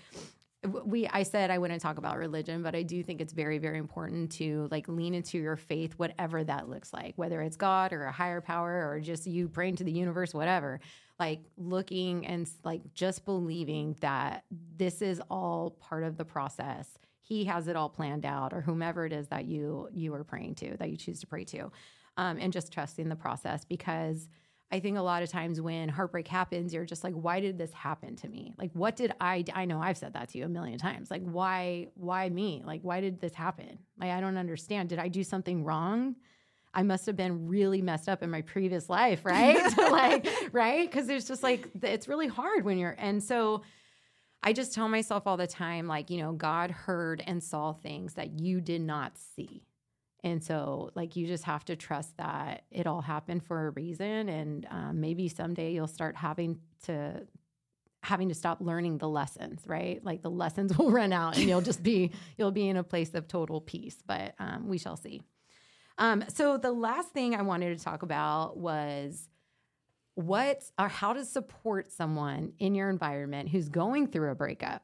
we I said I wouldn't talk about religion, but I do think it's very very important to like lean into your faith whatever that looks like, whether it's God or a higher power or just you praying to the universe whatever. Like looking and like just believing that this is all part of the process. He has it all planned out or whomever it is that you you are praying to, that you choose to pray to. Um, and just trusting the process because I think a lot of times when heartbreak happens, you're just like, why did this happen to me? Like, what did I? d- I know I've said that to you a million times. Like, why? Why me? Like, why did this happen? Like, I don't understand. Did I do something wrong? I must have been really messed up in my previous life, right? like, right? Because there's just like it's really hard when you're, and so. I just tell myself all the time, like, you know, God heard and saw things that you did not see. And so, like, you just have to trust that it all happened for a reason. And um, maybe someday you'll start having to having to stop learning the lessons right like the lessons will run out and you'll just be you'll be in a place of total peace but um, we shall see um, so the last thing i wanted to talk about was what or how to support someone in your environment who's going through a breakup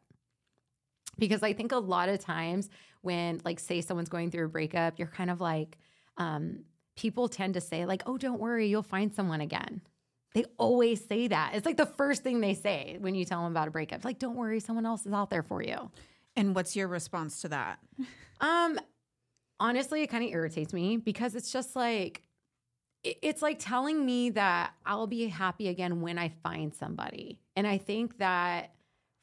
because I think a lot of times when, like, say someone's going through a breakup, you're kind of like, um, people tend to say, like, oh, don't worry, you'll find someone again. They always say that. It's like the first thing they say when you tell them about a breakup. It's like, don't worry, someone else is out there for you. And what's your response to that? Um, honestly, it kind of irritates me because it's just like, it's like telling me that I'll be happy again when I find somebody. And I think that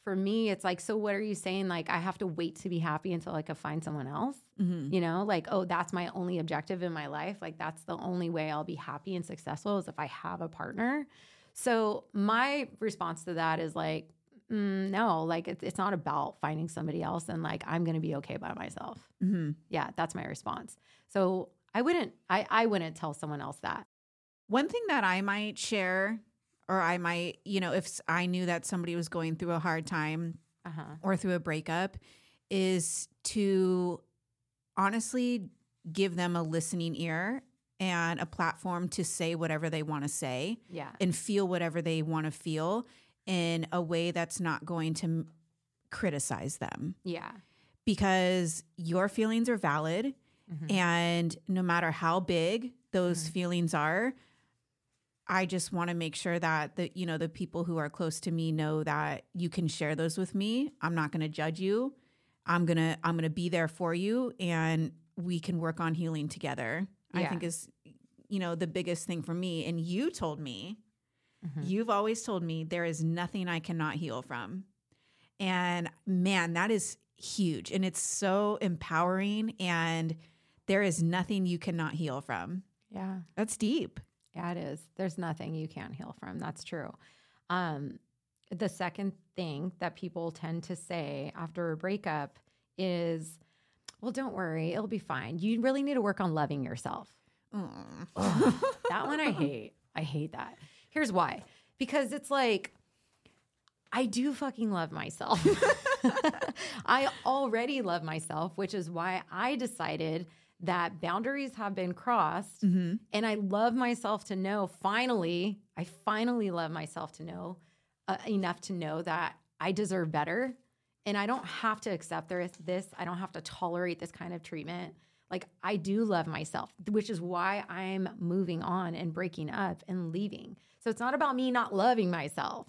for me, it's like, so what are you saying? Like, I have to wait to be happy until I can find someone else? Mm-hmm. You know, like, oh, that's my only objective in my life. Like, that's the only way I'll be happy and successful is if I have a partner. So, my response to that is like, mm, no, like it's, it's not about finding somebody else and like I'm going to be okay by myself. Mm-hmm. Yeah, that's my response. So I wouldn't, I, I wouldn't tell someone else that. One thing that I might share, or I might, you know, if I knew that somebody was going through a hard time Uh huh. or through a breakup, is to honestly give them a listening ear and a platform to say whatever they want to say Yeah. and feel whatever they want to feel in a way that's not going to m- criticize them Yeah. because your feelings are valid Mhm. and no matter how big those Mhm. feelings are i just want to make sure that the you know the people who are close to me know that you can share those with me i'm not going to judge you i'm going to i'm going to be there for you and we can work on healing together i think is you know the biggest thing for me and you told me Mhm. You've always told me there is nothing I cannot heal from. And man, that is huge. And it's so empowering. And there is nothing you cannot heal from. Yeah. That's deep. Yeah, it is. There's nothing you can't heal from. That's true. Um, the second thing that people tend to say after a breakup is, well, don't worry, it'll be fine. You really need to work on loving yourself. Mm. That one I hate. I hate that. Here's why because it's like, I do fucking love myself. I already love myself, which is why I decided that boundaries have been crossed. Mhm. And I love myself to know, finally, I finally love myself to know uh, enough to know that I deserve better. And I don't have to accept this. I don't have to tolerate this kind of treatment. Like, I do love myself, which is why I'm moving on and breaking up and leaving. So it's not about me not loving myself.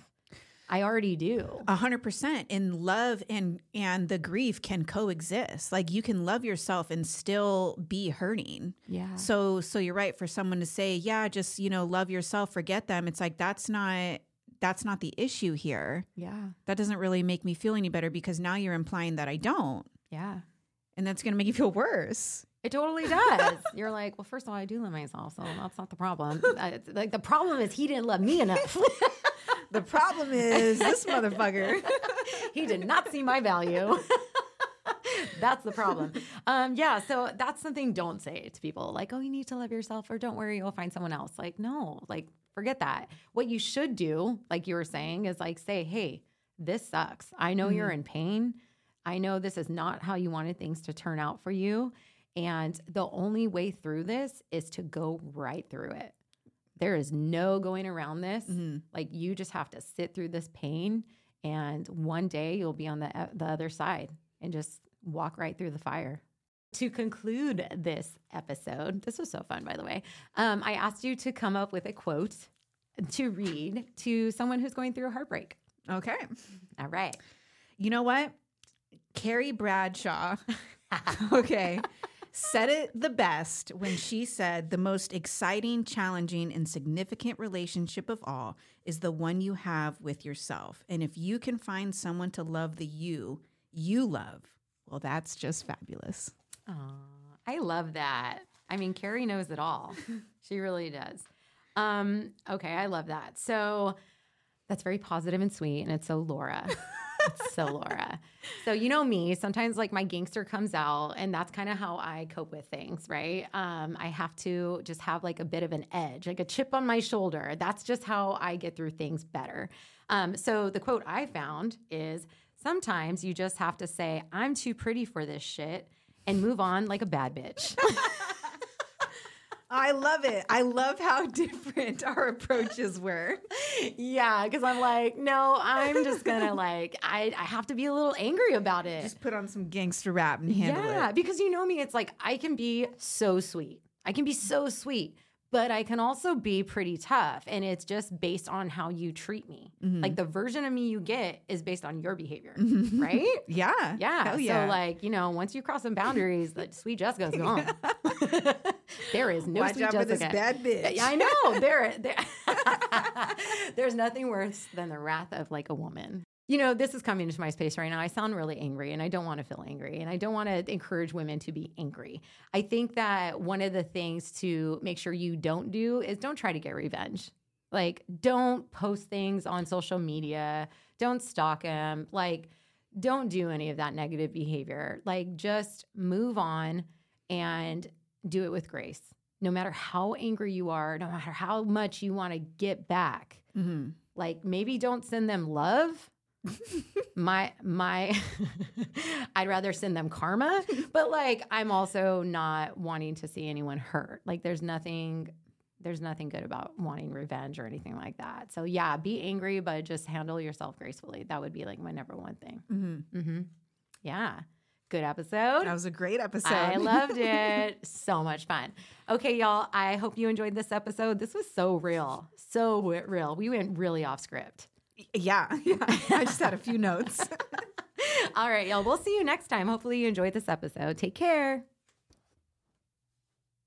I already do. A hundred percent. And love and and the grief can coexist. Like you can love yourself and still be hurting. Yeah. So so you're right for someone to say, yeah, just, you know, love yourself, forget them. It's like that's not that's not the issue here. Yeah. That doesn't really make me feel any better because now you're implying that I don't. Yeah. And that's going to make you feel worse. It totally does. You're like, well, first of all, I do love myself, so that's not the problem. I, like the problem is he didn't love me enough. The problem is this motherfucker. he did not see my value. that's the problem. Um, yeah, so that's something don't say to people like, oh, you need to love yourself, or don't worry, you'll find someone else. Like, no, like forget that. What you should do, like you were saying, is like say, hey, this sucks. I know you're in pain. I know this is not how you wanted things to turn out for you. And the only way through this is to go right through it. There is no going around this. Mhm. Like you just have to sit through this pain, and one day you'll be on the uh, the other side and just walk right through the fire. To conclude this episode, this was so fun, by the way. Um, I asked you to come up with a quote to read to someone who's going through a heartbreak. Okay. All right. You know what? Carrie Bradshaw, okay, said it the best when she said the most exciting, challenging, and significant relationship of all is the one you have with yourself. And if you can find someone to love the you you love, well, that's just fabulous. Aw, I love that. I mean, Carrie knows it all. she really does. Um, okay, I love that. So that's very positive and sweet, and it's so Laura. so Laura. So you know me, sometimes like my gangster comes out, and that's kind of how I cope with things, right? Um, I have to just have like a bit of an edge, like a chip on my shoulder. That's just how I get through things better. Um, so the quote I found is sometimes you just have to say, I'm too pretty for this shit and move on like a bad bitch. I love it. I love how different our approaches were. yeah, because I'm like, no, I'm just gonna like, I, I have to be a little angry about it. Just put on some gangster rap and handle yeah, it. Yeah, because you know me, it's like I can be so sweet. I can be so sweet, but I can also be pretty tough. And it's just based on how you treat me. Mm-hmm. Like the version of me you get is based on your behavior, right? Yeah. Yeah. So like, you know, once you cross some boundaries, like sweet Jessica's gone. there is no Watch sweet out for this bad bitch. Yeah, I know. There, there there's nothing worse than the wrath of like a woman. You know, this is coming into my space right now. I sound really angry and I don't want to feel angry and I don't want to encourage women to be angry. I think that one of the things to make sure you don't do is don't try to get revenge. Like, don't post things on social media. Don't stalk them. Like, don't do any of that negative behavior. Like, just move on and do it with grace. No matter how angry you are, no matter how much you want to get back, Mm-hmm. like maybe don't send them love. My my I'd rather send them karma, but like I'm also not wanting to see anyone hurt. Like there's nothing there's nothing good about wanting revenge or anything like that. So yeah, be angry but just handle yourself gracefully. That would be like my number one thing. Mm-hmm. Mhm. Yeah. Good episode. That was a great episode. I loved it. so much fun. Okay, y'all. I hope you enjoyed this episode. This was so real. So real. We went really off script. Yeah, yeah. I just had a few notes. All right, y'all. We'll see you next time. Hopefully, you enjoyed this episode. Take care.